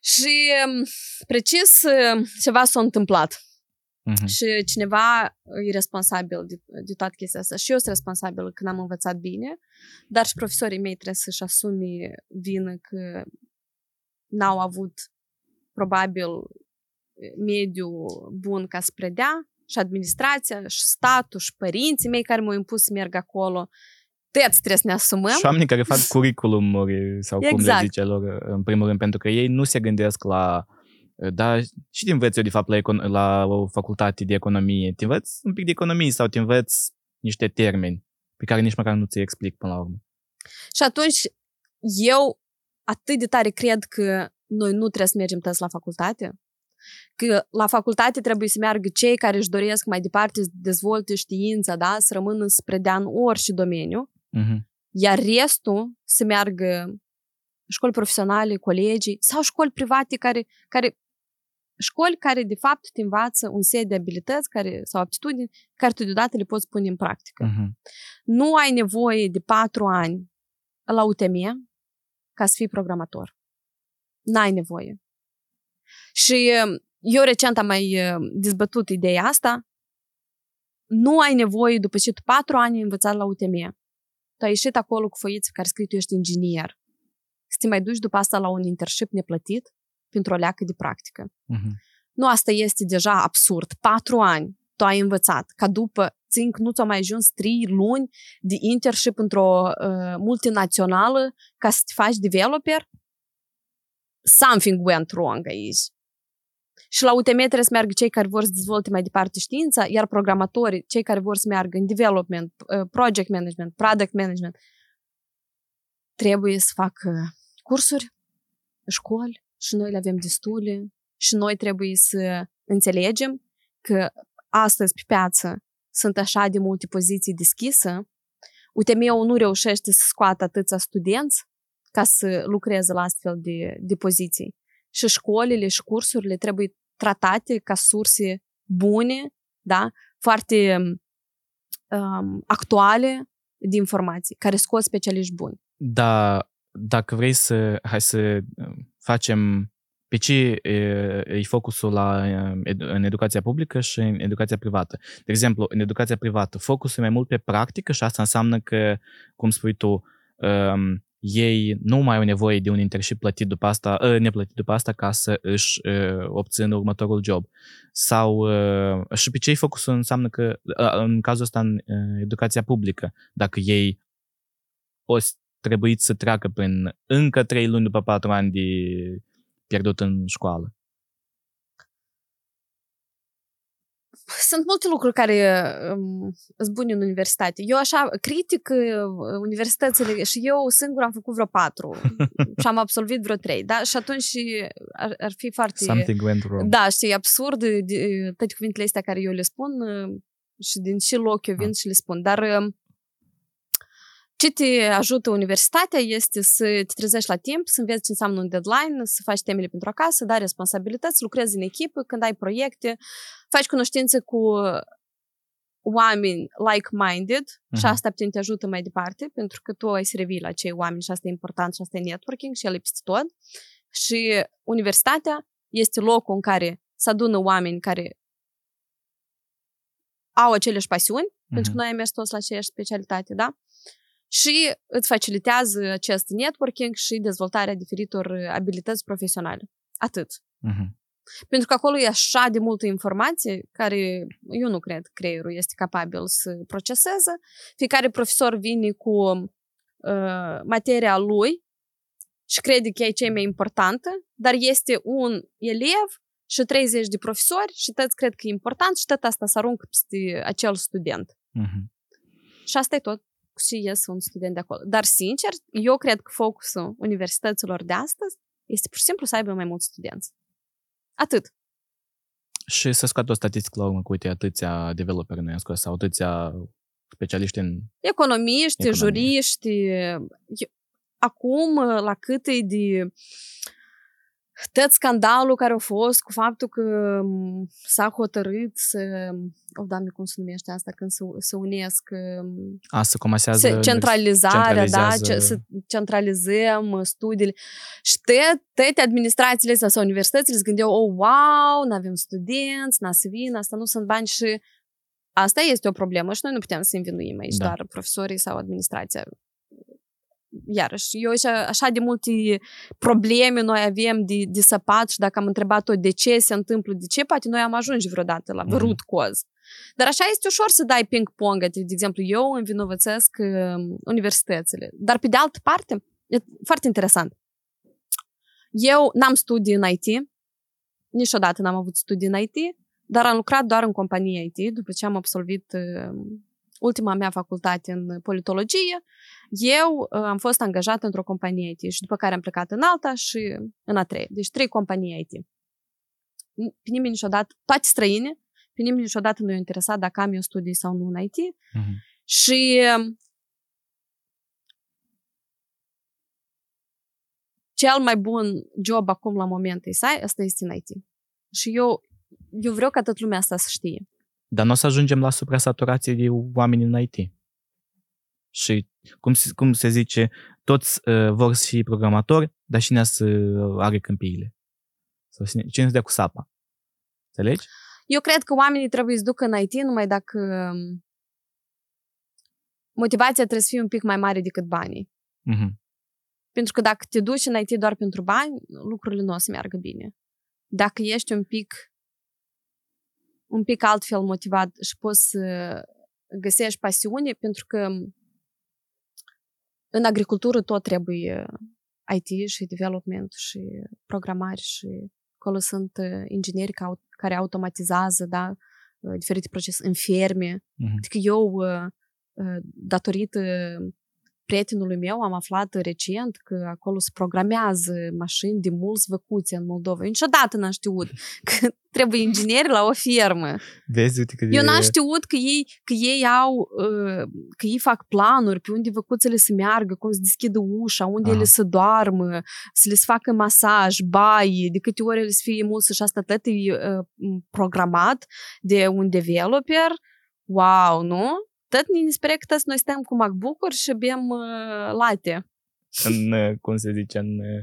Și um, precis um, ceva s-a întâmplat Mhm. și cineva e responsabil de, de toată chestia asta. Și eu sunt responsabilă când am învățat bine, dar și profesorii mei trebuie să-și asume vină că n-au avut probabil mediu bun ca să predea și administrația și statul și părinții mei care m-au impus să merg acolo. Toți trebuie să ne asumăm. Și oamenii care fac curriculumuri sau cum le Exact. zice lor, în primul rând, pentru că ei nu se gândesc la da, și te înveți eu, de fapt, la, econ- la o facultate de economie. Te înveți un pic de economie sau te înveți niște termeni pe care nici măcar nu ți explic până la urmă. Și atunci eu atât de tare cred că noi nu trebuie să mergem toți la facultate, că la facultate trebuie să meargă cei care își doresc mai departe să dezvolte știința, da? să rămână să predea în orice domeniu, Mhm. iar restul să meargă școli profesionale, colegii sau școli private care, care școli care de fapt te învață un set de abilități care, sau aptitudini care tu deodată le poți pune în practică. Mhm. Nu ai nevoie de patru ani la UTM ca să fii programator. N-ai nevoie. Și uh, eu recent am mai uh, dezbătut ideea asta. Nu ai nevoie, după ce tu patru ani ai învățat la UTM, tu ai ieșit acolo cu foiță care scrie tu ești inginer, să te mai duci după asta la un internship neplătit pentru o leacă de practică. Mhm. Nu, asta este deja absurd. Patru ani tu ai învățat, ca după ținc nu ți-au mai ajuns trei luni de internship într-o uh, multinațională ca să te faci developer? Something went wrong aici. Și la UTM trebuie să meargă cei care vor să dezvolte mai departe știința, iar programatorii, cei care vor să meargă în development, uh, project management, product management, trebuie să facă cursuri, școli și noi le avem destule și noi trebuie să înțelegem că astăzi pe piață sunt așa de multe poziții deschise, UTM-ul nu reușește să scoată atâția studenți ca să lucreze la astfel de, de poziții. Și școlile și cursurile trebuie tratate ca surse bune, da? foarte um, actuale de informații, care scot specialiști buni. Da, dacă vrei să, hai să uh, facem pe ce e, e focusul la, ed- în educația publică și în educația privată. De exemplu, în educația privată, focusul e mai mult pe practică și asta înseamnă că, cum spui tu, um, ei nu mai au nevoie de un internship plătit după asta, uh, neplătit după asta ca să își uh, obțină următorul job. Sau uh, și pe ce focusul înseamnă că, uh, în cazul ăsta, în uh, educația publică, dacă ei o s- trebuit să treacă prin încă trei luni după patru ani de pierdut în școală. Sunt multe lucruri care um, sunt bune în universitate. Eu așa critic uh, universitățile și eu singur am făcut vreo patru <laughs> și am absolvit vreo trei, da? Și atunci ar, ar fi foarte... Something went wrong. Da, știi, absurd de, de toate cuvintele astea care eu le spun uh, și din ce loc eu vin și le spun. Dar uh, ce te ajută universitatea este să te trezești la timp, să înveți ce înseamnă un deadline, să faci temele pentru acasă, dai responsabilități, lucrezi în echipă, când ai proiecte, faci cunoștințe cu oameni like-minded uh-huh. și Mhm. asta putem te ajută mai departe, pentru că tu ai să revii la cei oameni și asta e important și asta e networking și el e peste tot. Și universitatea este locul în care se adună oameni care au aceleași pasiuni, uh-huh. pentru că noi am mers toți la aceeași specialitate, da? Și îți facilitează acest networking și dezvoltarea diferitor abilități profesionale. Atât. Mhm. Pentru că acolo e așa de multă informație care eu nu cred creierul este capabil să proceseze. Fiecare profesor vine cu uh, materia lui și crede că e cea mai importantă, dar este un elev și 30 de profesori și toți cred că e important și tot asta să aruncă peste acel student. Mhm. Și asta e tot. Și ies un student de acolo. Dar, sincer, eu cred că focusul universităților de astăzi este pur și simplu să aibă mai mulți studenți. Atât. Și să scoată o statistică la urmă cu, uite, atâția developeri noi am scos sau atâția specialiști în... Economiști, Economie. juriști. Eu- Acum, la cât e de tot scandalul care a fost cu faptul că m, s-a hotărât să... O, doamne, cum se numește asta când se, se unesc? m, A, să comasează... Se, centralizarea, da, centralizează- ce, să centralizăm uh, studiile. Și te- toate administrațiile astea sau universitățile se gândeau, oh, wow, nu avem studenți, n-a să vină, asta nu sunt bani și asta este o problemă și noi nu putem să învinuim aici Da. doar profesorii sau administrația. Iarăși, eu așa, așa de multe probleme noi avem de, de săpat și dacă am întrebat-o de ce se întâmplă, de ce, poate noi am ajuns vreodată la Mhm. root cause. Dar așa este ușor să dai ping-pong. De exemplu, eu învinovățesc uh, universitățile. Dar pe de altă parte, e foarte interesant. Eu n-am studii în IT, niciodată n-am avut studii în IT, dar am lucrat doar în companie IT după ce am absolvit uh, ultima mea facultate în politologie. Eu uh, am fost angajată într-o companie IT și după care am plecat în alta și în a treia. Deci trei companii IT. Pe nimeni niciodată, toate străine, pe nimeni niciodată nu i-a interesat dacă am eu studii sau nu în IT. Mhm. Și um, cel mai bun job acum la moment e să ai, asta este în IT. Și eu, eu vreau ca toată lumea asta să știe. Dar nu o să ajungem la suprasaturație de oameni în IT. Și cum se, cum se zice, toți uh, vor să fie programatori, dar cine să are câmpiile? Sau cine, cine să dea cu sapa? Înțelegi? Eu cred că oamenii trebuie să ducă în IT numai dacă um, motivația trebuie să fie un pic mai mare decât banii. Mhm. Pentru că dacă te duci în IT doar pentru bani, lucrurile nu o să meargă bine. Dacă ești un pic un pic altfel motivat și poți să găsești pasiune, pentru că în agricultură tot trebuie IT și development și programare și acolo sunt uh, ingineri ca- care automatizează da, uh, diferite procese în ferme. Mhm. Adică eu, uh, uh, datorită prietenului meu, am aflat recent că acolo se programează mașini de mulți văcuți în Moldova. Eu niciodată n-am știut că <laughs> trebuie ingineri la o fermă. Vezi, uite că Eu n-am știut că ei, că ei au, uh, că ei fac planuri pe unde văcuțele să meargă, cum să deschidă ușa, unde Aha. ele să doarmă, să le să facă masaj, baie, de câte ori ele să fie mulți și asta tot e uh, programat de un developer. Wow, nu? Tot ne spune că toți noi stăm cu MacBook-uri și bem uh, latte. În, uh, cum se zice, în uh,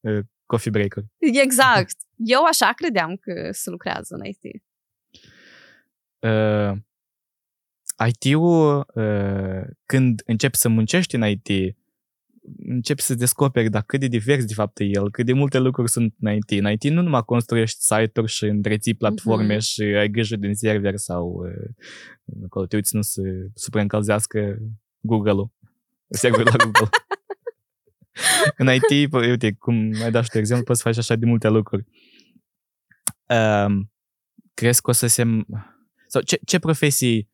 uh, coffee breaker. Exact. Eu așa credeam că se lucrează în IT. Uh, IT-ul, uh, când începi să muncești în IT, începi să descoperi dacă cât de divers de fapt e el, cât de multe lucruri sunt în IT. În IT nu numai construiești site-uri și întreții platforme Mhm. și ai grijă din server sau uh, acolo te uiți nu se supraîncălzească Google-ul, serverul la Google. <laughs> în IT, pă, uite, cum ai dat și tu exemplu, poți să faci așa de multe lucruri. Um, crezi că o să se... Sau ce, ce profesii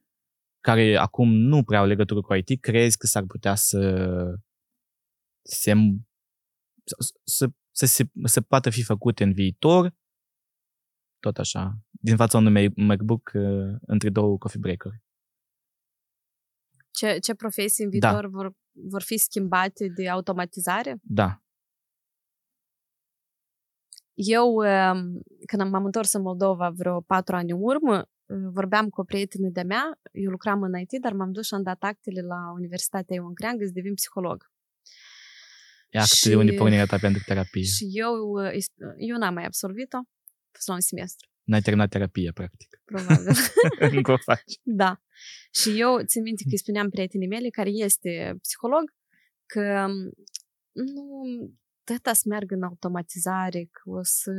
care acum nu prea au legătură cu IT, crezi că s-ar putea să se, să, să, să, se, să poată fi făcute în viitor, tot așa, din fața unui MacBook uh, între două coffee break-uri. Ce, ce profesii în Da. viitor vor, vor fi schimbate de automatizare? Da. Eu, um, când m-am întors în Moldova vreo patru ani în urmă, vorbeam cu o prietenă de-a mea, eu lucram în IT, dar m-am dus și am dat actele la Universitatea Ion Creangă să devin psiholog. Ia și, de unde pornirea ta pentru terapie? Și eu, eu n-am mai absolvit-o, fost la un semestru. N-ai terminat terapia, practic. Probabil. <laughs> Încă o faci. Da. Și eu țin minte că îi spuneam prietenii mele, care este psiholog, că nu, tata să meargă în automatizare, că o să...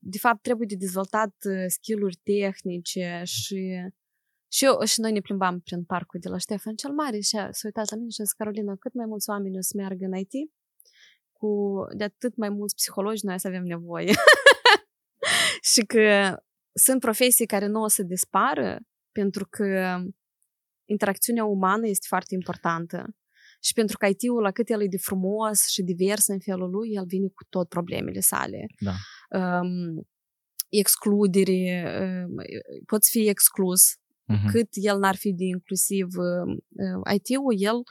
De fapt, trebuie de dezvoltat uh, skill-uri tehnice și și, eu, și noi ne plimbam prin parcul de la Ștefan cel Mare și s-a uitat la mine și a zis, Carolina, cât mai mulți oameni o să meargă în IT, cu de atât mai mulți psihologi noi să avem nevoie. <laughs> și că sunt profesii care nu o să dispară pentru că interacțiunea umană este foarte importantă. Și pentru că IT-ul, la cât el e de frumos și divers în felul lui, el vine cu tot problemele sale. Da. Um, excludere, um, poți fi exclus, uh-huh. cât el n-ar fi de inclusiv uh, IT-ul, el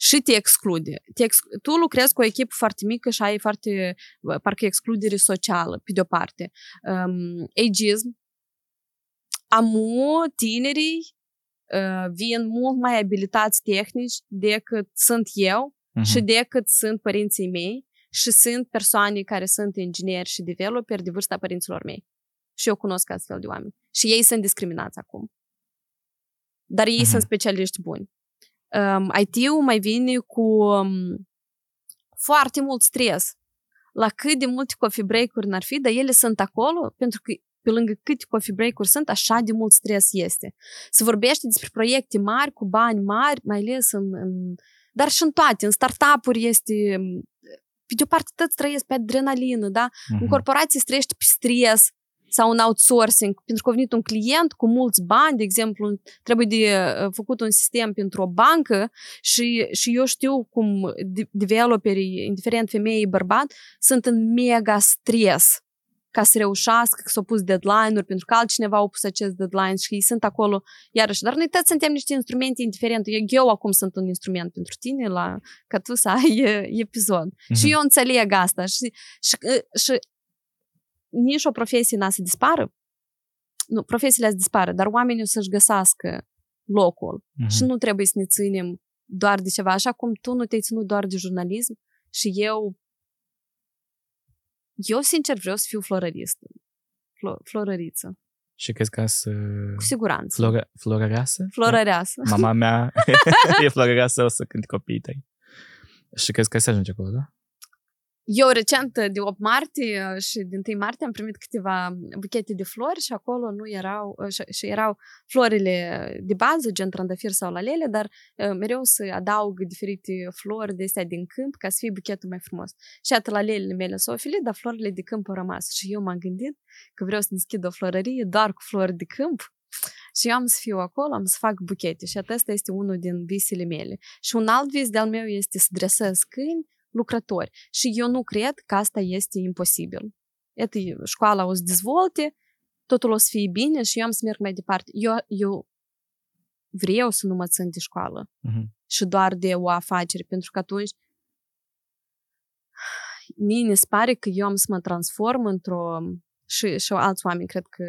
și te exclude. Te ex- tu lucrezi cu o echipă foarte mică și ai foarte, parcă excludere socială, pe de-o parte. Um, ageism, amu, tinerii uh, vin mult mai abilitați tehnici decât sunt eu uh-huh. și decât sunt părinții mei și sunt persoane care sunt ingineri și developeri de vârsta părinților mei. Și eu cunosc astfel de oameni. Și ei sunt discriminați acum. Dar ei uh-huh. sunt specialiști buni. Um, IT-ul mai vine cu um, foarte mult stres. La cât de multe coffee break-uri n-ar fi, dar ele sunt acolo pentru că pe lângă câte coffee break-uri sunt, așa de mult stres este. Se vorbește despre proiecte mari, cu bani mari, mai ales în, în dar și în toate, în startup-uri este pe de o parte toți trăiesc pe adrenalină, da? Uh-huh. În mhm. corporații trăiește pe stres, sau un outsourcing, pentru că a venit un client cu mulți bani, de exemplu, trebuie de uh, făcut un sistem pentru o bancă și, și eu știu cum developerii, indiferent femei, bărbat, sunt în mega stres ca să reușească, că s-au pus deadline-uri, pentru că altcineva a pus acest deadline și ei sunt acolo iarăși. Dar noi toți suntem niște instrumente indiferente. Eu acum sunt un instrument pentru tine la, ca tu să ai episod. Mm-hmm. Și eu înțeleg asta. Și, și, și nici o profesie n-a să dispară. Nu, profesiile să dispară, dar oamenii o să-și găsească locul. Mm-hmm. Și nu trebuie să ne ținem doar de ceva, așa cum tu nu te-ai ținut doar de jurnalism și eu eu, sincer, vreau să fiu florăristă. Flo- florăriță. Și crezi că să... Cu siguranță. Floră, florăreasă? Florăreasă. Mama mea e florăreasă, o să cânt copiii tăi. Și crezi că se ajunge acolo, da? Eu recent, de 8 martie și din 1 martie, am primit câteva buchete de flori și acolo nu erau, și, și erau florile de bază, gen trandafir sau lalele, dar mereu să adaug diferite flori de astea din câmp ca să fie buchetul mai frumos. Și atât lalelele mele s-au ofilit, dar florile de câmp au rămas. Și eu m-am gândit că vreau să deschid o florărie doar cu flori de câmp și eu am să fiu acolo, am să fac buchete și acesta este unul din visele mele. Și un alt vis de-al meu este să dresez câini lucrători. Și eu nu cred că asta este imposibil. Iată, școala o să dezvolte, totul o să fie bine și eu am să merg mai departe. Eu, eu vreau să nu mă țin de școală uh-huh. și doar de o afacere, pentru că atunci mie ne pare că eu am să mă transform într-o și, și alți oameni cred că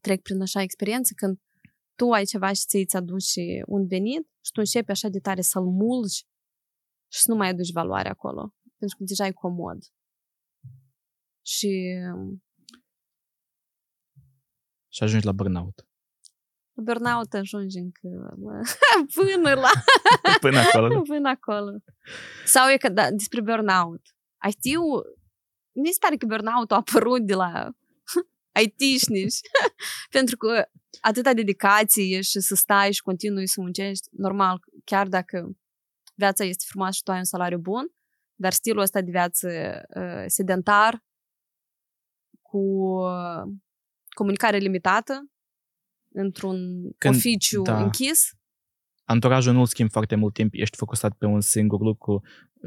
trec prin așa experiență când tu ai ceva și ți-ți aduci un venit și tu începi așa de tare să-l mulgi și să nu mai aduci valoare acolo. Pentru că deja e comod. Și... Și ajungi la burnout. La burnout ajungi încă <laughs> până la... <laughs> până acolo. până acolo. Sau e că, da, despre burnout. IT-ul, mi se pare că burnout a apărut de la <laughs> IT-șnici. Pentru că atâta dedicație și să stai și continui să muncești, normal, chiar dacă viața este frumoasă și tu ai un salariu bun, dar stilul ăsta de viață uh, sedentar, cu uh, comunicare limitată, într-un Când, oficiu da. închis. Anturajul nu schimbi foarte mult timp, ești focusat pe un singur lucru,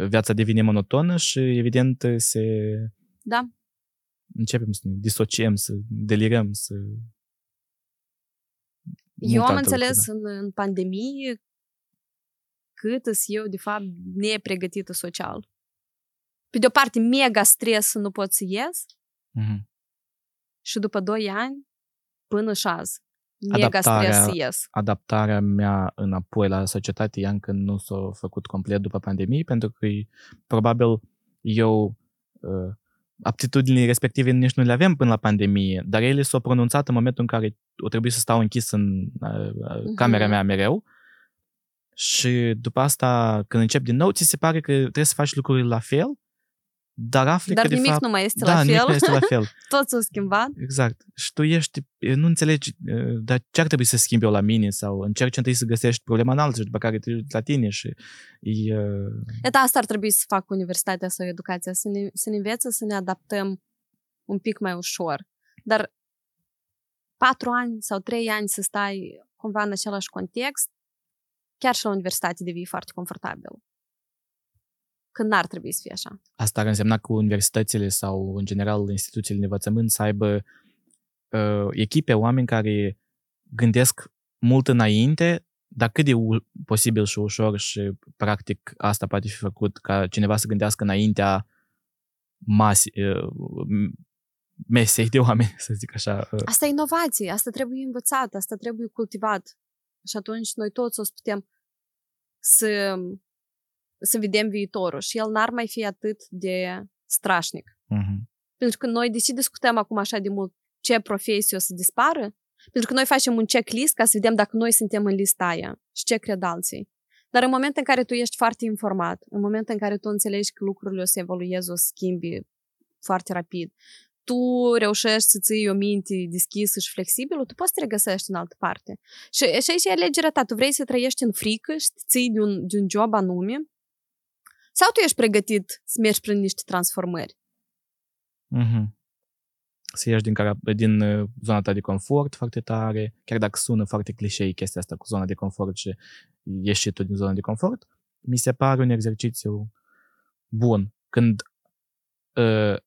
viața devine monotonă și evident se... Da. Începem să ne disociem, să delirăm, să... Eu am înțeles lucru, da. în, în pandemie cât îs eu, de fapt, nepregătită social. Pe de o parte, mega stres să nu pot să ies. Mm-hmm. Și după doi ani, până și azi. Mega Adaptarea- stres yes. adaptarea mea înapoi la societate ea încă nu s-a făcut complet după pandemie, pentru că e- probabil eu uh, aptitudinile respective nici nu le avem până la pandemie, dar ele s-au pronunțat în momentul în care o trebuie să stau închis în uh, uh, camera mea mereu și după asta, când încep din nou, ți se pare că trebuie să faci lucrurile la fel, dar afli Dar că de nimic fapt... nu mai este da, la nimic fel. nu este la fel. <laughs> Tot s-a schimbat. Exact. Și tu ești, nu înțelegi, uh, dar ce ar trebui să schimbi eu la mine sau încerci întâi să găsești problema în alții și după care te duci la tine și e, uh, Iată, asta ar trebui să facă universitatea sau educația, să ne, să ne învețe să ne adaptăm un pic mai ușor. Dar patru ani sau trei ani să stai cumva în același context, chiar și la universitate devii foarte confortabil. Când n-ar trebui să fie așa. asta ar însemna că universitățile sau în general instituțiile de învățământ să aibă uh, echipe, oameni care gândesc mult înainte, dar cât de u- posibil și ușor și practic asta poate fi făcut ca cineva să gândească înaintea masi, uh, mesei de oameni, <laughs> să zic așa. Uh, Asta e inovație, asta trebuie învățat, asta trebuie cultivat. Și atunci noi toți o să putem să, să vedem viitorul și el n-ar mai fi atât de strașnic. uh-huh. Pentru că noi, deși discutăm acum așa de mult ce profesie o să dispară, pentru că noi facem un checklist ca să vedem dacă noi suntem în lista aia și ce cred alții. Dar în momentul în care tu ești foarte informat, în momentul în care tu înțelegi că lucrurile o să evolueze, o să schimbi foarte rapid, tu reușești să ții o minte deschisă și flexibilă, tu poți să te regăsești în altă parte. Și, și aici e alegerea ta. Tu vrei să trăiești în frică și să ții de un, de un job anume? Sau tu ești pregătit să mergi prin niște transformări? Mm-hmm. Să ieși din, cara- din uh, zona ta de confort foarte tare, chiar dacă sună foarte clișei chestia asta cu zona de confort și ieși tu din zona de confort, mi se pare un exercițiu bun. Când uh,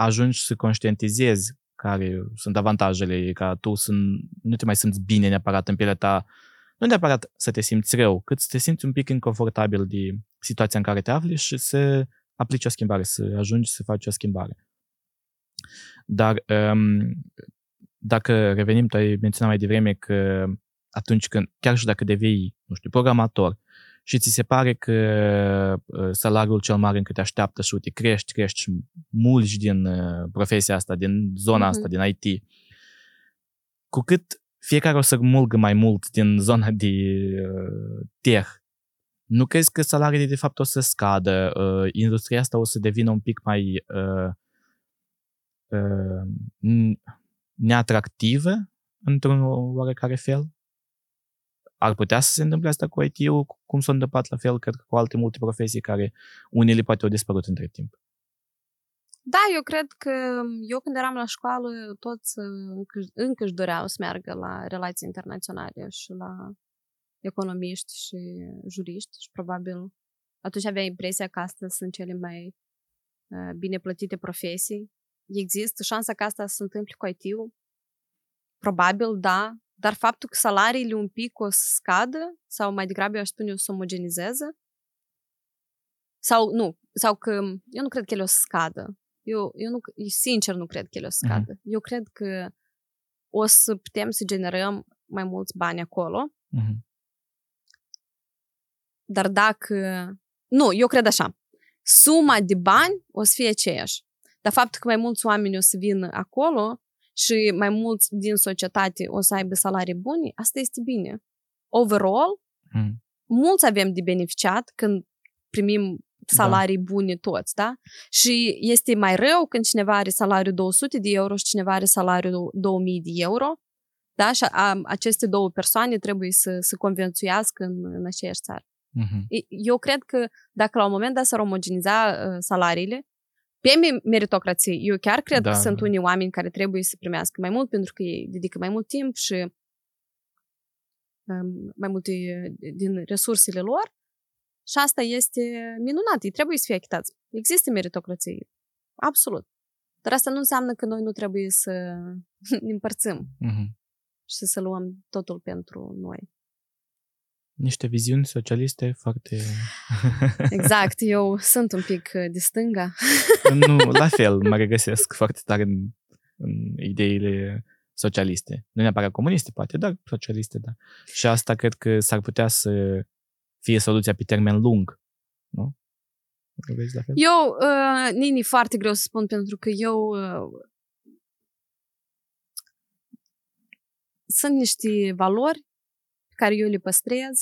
ajungi să conștientizezi care sunt avantajele, ca tu să nu te mai simți bine neapărat în pielea ta, nu neapărat să te simți rău, cât să te simți un pic inconfortabil de situația în care te afli și să aplici o schimbare, să ajungi să faci o schimbare. Dar um, dacă revenim, tu ai menționat mai devreme că atunci când, chiar și dacă devii, nu știu, programator și ți se pare că uh, salariul cel mare încă te așteaptă și uite, crești, crești și mulți din uh, profesia asta, din zona Mhm. asta, din IT, cu cât fiecare o să mulgă mai mult din zona de uh, tech, nu crezi că salariile de fapt o să scadă, uh, industria asta o să devină un pic mai uh, uh, n- neatractivă într-un oarecare fel? Ar putea să se întâmple asta cu IT-ul, cum s-a întâmplat la fel, cred că cu alte multe profesii care unele poate au dispărut între timp. Da, eu cred că eu când eram la școală, toți uh, încă, încă își doreau să meargă la relații internaționale și la economiști și juriști și probabil atunci aveai impresia că astea sunt cele mai uh, bine plătite profesii. Există șansa ca asta să se întâmple cu IT-ul? Probabil, da, dar faptul că salariile un pic o să scadă sau mai degrabă eu aș spune o să omogenizeze sau nu, sau că eu nu cred că ele o să scadă. Eu, eu, nu, eu sincer nu cred că ele o să scadă. Mm-hmm. Eu cred că o să putem să generăm mai mulți bani acolo, Mm-hmm. dar dacă... Nu, eu cred așa. Suma de bani o să fie aceeași. Dar faptul că mai mulți oameni o să vină acolo și mai mulți din societate o să aibă salarii bune, asta este bine. Overall, Mm. mulți avem de beneficiat când primim salarii da. bune toți, da? Și este mai rău când cineva are salariul 200 de euro și cineva are salariul 2000 de euro, da? Și a, aceste două persoane trebuie să se convențuiască în, în aceeași țară. Mm-hmm. Eu cred că dacă la un moment dat s-ar omogeniza uh, salariile, pe meritocrație, eu chiar cred Da. că sunt unii oameni care trebuie să primească mai mult pentru că ei dedică mai mult timp și um, mai multe uh, din resursele lor și asta este minunat, ei trebuie să fie achitați. Există meritocrație, absolut. Dar asta nu înseamnă că noi nu trebuie să ne <laughs> împărțim Mm-hmm. și să luăm totul pentru noi. Niște viziuni socialiste foarte... Exact, <laughs> eu sunt un pic uh, de stânga. nu, la <laughs> fel, mă regăsesc foarte tare în, în ideile socialiste. Nu neapărat comuniste, poate, dar socialiste, da. Și asta cred că s-ar putea să fie soluția pe termen lung, nu? Vezi la fel? Eu, uh, Nini, foarte greu să spun, pentru că eu uh, sunt niște valori pe care eu le păstrez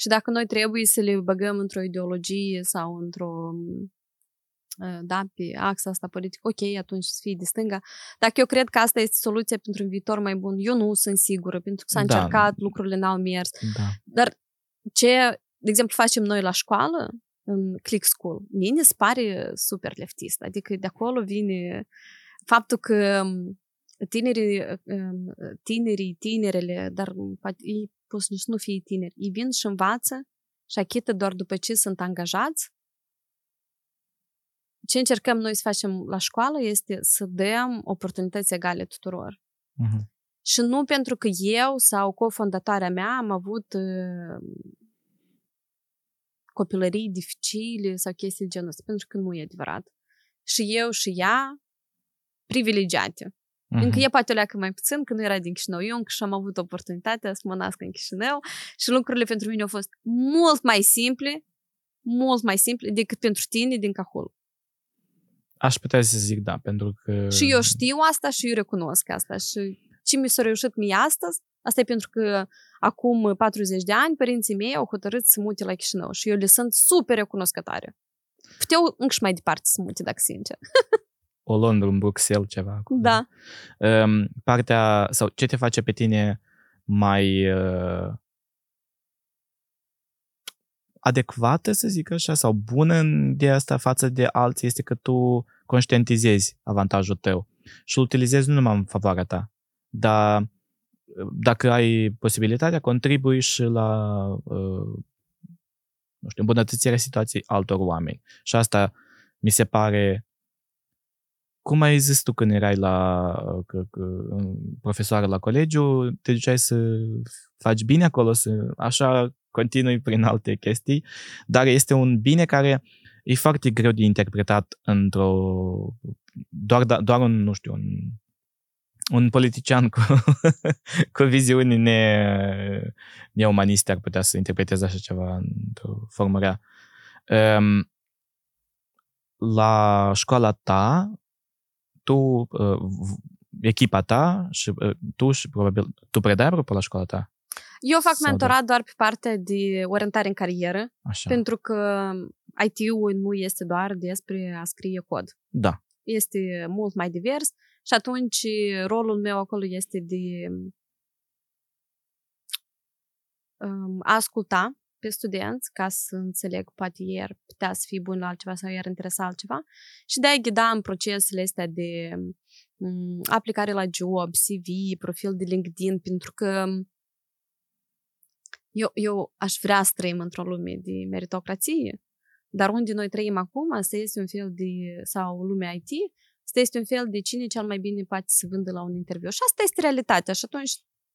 și dacă noi trebuie să le băgăm într-o ideologie sau într-o uh, da, pe axa asta politică, ok, atunci să fie de stânga. Dacă eu cred că asta este soluția pentru un viitor mai bun, eu nu sunt sigură, pentru că s-a Da. încercat, lucrurile n-au mers. Da. Dar ce, de exemplu, facem noi la școală, în Click School, mie ne se pare super leftist. Adică de acolo vine faptul că um, tinerii, um, tinerii, tinerele, dar um, poate ei pot să nu fie tineri, ei vin și învață și achită doar după ce sunt angajați. Ce încercăm noi să facem la școală este să dăm oportunități egale tuturor. Mhm. Și nu pentru că eu sau cofondatoarea mea am avut uh, copilării dificile sau chestii de genul ăsta, pentru că nu e adevărat. Și eu și ea privilegiate. Mhm. Încă e poate o leacă mai puțin, că nu era din Chișinău. Eu încă și-am avut oportunitatea să mă nasc în Chișinău și lucrurile pentru mine au fost mult mai simple, mult mai simple decât pentru tine din Cahul. Aș putea să zic da, pentru că... Și eu știu asta și eu recunosc asta. Și ce mi s-a reușit mie astăzi, asta e pentru că acum 40 de ani părinții mei au hotărât să mute la Chișinău și eu le sunt super recunoscătoare. Puteau încă și mai departe să mute, dacă sincer. <laughs> O Londra, în Bruxelles, ceva. acolo. Da. Um, partea, sau ce te face pe tine mai uh, adecvată, să zic așa, sau bună în de asta față de alții, este că tu conștientizezi avantajul tău și îl utilizezi nu numai în favoarea ta, dar uh, dacă ai posibilitatea, contribui și la uh, nu știu, îmbunătățirea situației altor oameni. Și asta mi se pare cum ai zis tu când erai la că, că, profesoară la colegiu, te duceai să faci bine acolo, să, așa continui prin alte chestii, dar este un bine care e foarte greu de interpretat într-o doar, da, doar un, nu știu, un, un politician cu, <laughs> cu viziuni ne, neumaniste ar putea să interpreteze așa ceva într-o formă rea. Um, la școala ta, tu, uh, echipa ta și uh, tu și probabil, tu predai apropo la școala ta? Eu fac Sau mentorat doar pe partea de orientare în carieră, Așa. pentru că IT-ul nu este doar despre a scrie cod. Da. Este mult mai divers și atunci rolul meu acolo este de um, a asculta pe studenți ca să înțeleg poate ei ar putea să fie buni la altceva sau i-ar interesa altceva și de a ghida în procesele astea de um, aplicare la job, CV, profil de LinkedIn, pentru că eu, eu aș vrea să trăim într-o lume de meritocrație, dar unde noi trăim acum, asta este un fel de, sau lumea IT, asta este un fel de cine cel mai bine poate să vândă la un interviu. Și asta este realitatea. Și atunci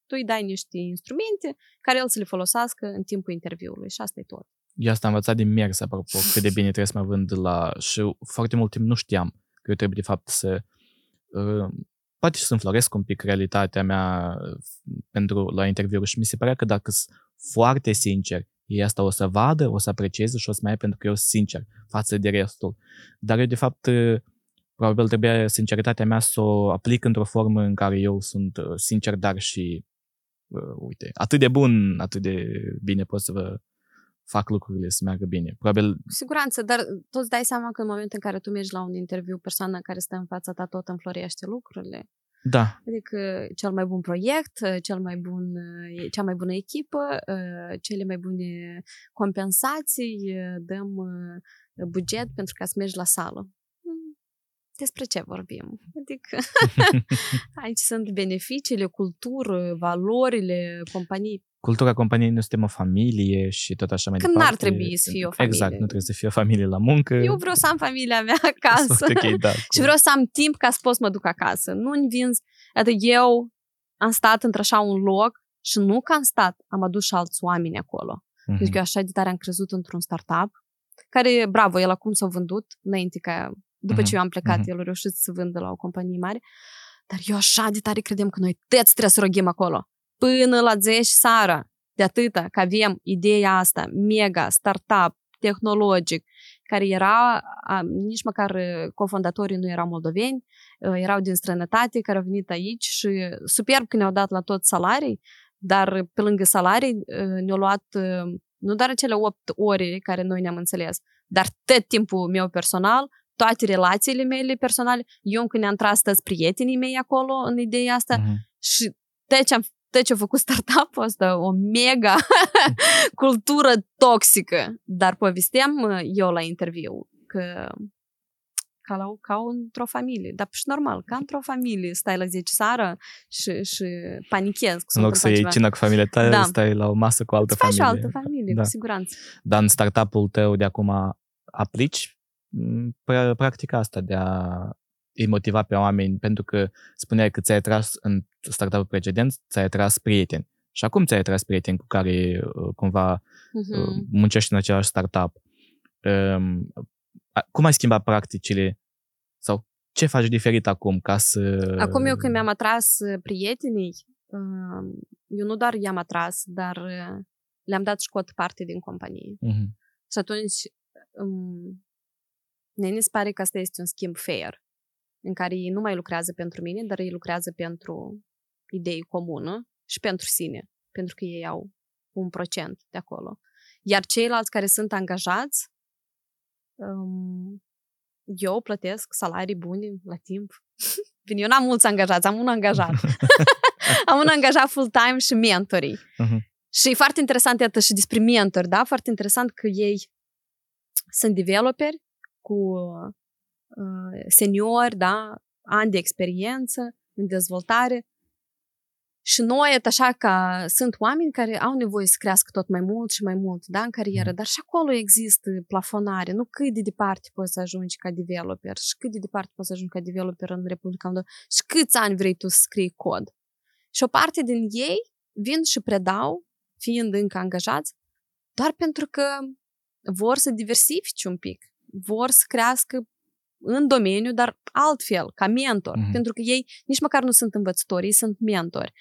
tu îi dai niște instrumente care el să le folosească în timpul interviului. Și asta e tot. Eu asta am învățat din mers, apropo, cât de bine trebuie să mă vând la... Și foarte mult timp nu știam că eu trebuie, de fapt, să... Uh, poate și să înfloresc un pic realitatea mea pentru la interviu și mi se părea că dacă sunt foarte sincer, ei asta o să vadă, o să aprecieze și o să mai ia pentru că eu sunt sincer față de restul. Dar eu, de fapt, probabil trebuia sinceritatea mea să o aplic într-o formă în care eu sunt sincer, dar și, uh, uite, atât de bun, atât de bine pot să vă fac lucrurile să meargă bine. Probabil... Cu siguranță, dar tu îți dai seama că în momentul în care tu mergi la un interviu, persoana care stă în fața ta tot înflorește lucrurile. Da. Adică cel mai bun proiect, cel mai bun, cea mai bună echipă, cele mai bune compensații, dăm buget pentru ca să mergi la sală. Despre ce vorbim? Adică <laughs> <laughs> aici sunt beneficiile, cultură, valorile companiei. Cultura companiei nu suntem o familie și tot așa mai Când departe. n-ar trebui să fie o familie. Exact, nu trebuie să fie o familie la muncă. Eu vreau să am familia mea <laughs> acasă. okay, da, și vreau să am timp ca să pot să mă duc acasă. Nu-mi vinzi. Adică eu am stat într-așa un loc și nu că am stat, am adus și alți oameni acolo. Mm-hmm. Pentru că eu așa de tare am crezut într-un startup care, bravo, el acum s-a vândut înainte ca, după mm-hmm. ce eu am plecat, mm-hmm. el a reușit să vândă la o companie mare. Dar eu așa de tare credem că noi toți trebuie să rogim acolo. Până la 10 seara. De atâta că avem ideea asta, mega, startup, tehnologic, care era, nici măcar cofondatorii nu erau moldoveni, erau din străinătate, care au venit aici și superb că ne-au dat la tot salarii, dar pe lângă salarii ne-au luat nu doar cele 8 ore care noi ne-am înțeles, dar tot timpul meu personal, toate relațiile mele personale, eu încă ne-am tras toți prietenii mei acolo în ideea asta uh-huh. și tot ce am tot ce a făcut startup-ul ăsta, o mega <laughs> cultură toxică. Dar povesteam eu la interviu că ca, la, ca într-o familie. Dar și normal, ca într-o familie, stai la 10 seara și, și panichezi. În loc să iei cina cu familia ta, da. stai la o masă cu altă Îți familie. Faci o altă familie, da. cu siguranță. Dar în startup-ul tău de acum aplici practica asta de a îi motiva pe oameni, pentru că spuneai că ți-ai atras în startup-ul precedent, ți-ai atras prieteni. Și acum ți-ai atras prieteni cu care uh, cumva uh-huh. muncești în același startup. Um, cum ai schimbat practicile sau ce faci diferit acum ca să... Acum eu când mi-am atras uh, prietenii, um, eu nu doar i-am atras, dar uh, le-am dat scot parte din companie. Uh-huh. Și atunci um, ne se pare că asta este un schimb fair în care ei nu mai lucrează pentru mine, dar ei lucrează pentru idei comună și pentru sine, pentru că ei au un procent de acolo. Iar ceilalți care sunt angajați, um, eu plătesc salarii bune la timp. <laughs> Bine, eu n-am mulți angajați, am un angajat. <laughs> <laughs> am un angajat full-time și mentorii. Uh-huh. Și e foarte interesant, iată, și despre mentori, da? Foarte interesant că ei sunt developeri cu Uh, seniori, da, ani de experiență în dezvoltare. Și noi, așa ca sunt oameni care au nevoie să crească tot mai mult și mai mult da, în carieră, dar și acolo există plafonare. Nu cât de departe poți să ajungi ca developer și cât de departe poți să ajungi ca developer în Republica Moldova și câți ani vrei tu să scrii cod. Și o parte din ei vin și predau, fiind încă angajați, doar pentru că vor să diversifice un pic, vor să crească în domeniu, dar altfel, ca mentor. Mm-hmm. Pentru că ei nici măcar nu sunt învățători, ei sunt mentori.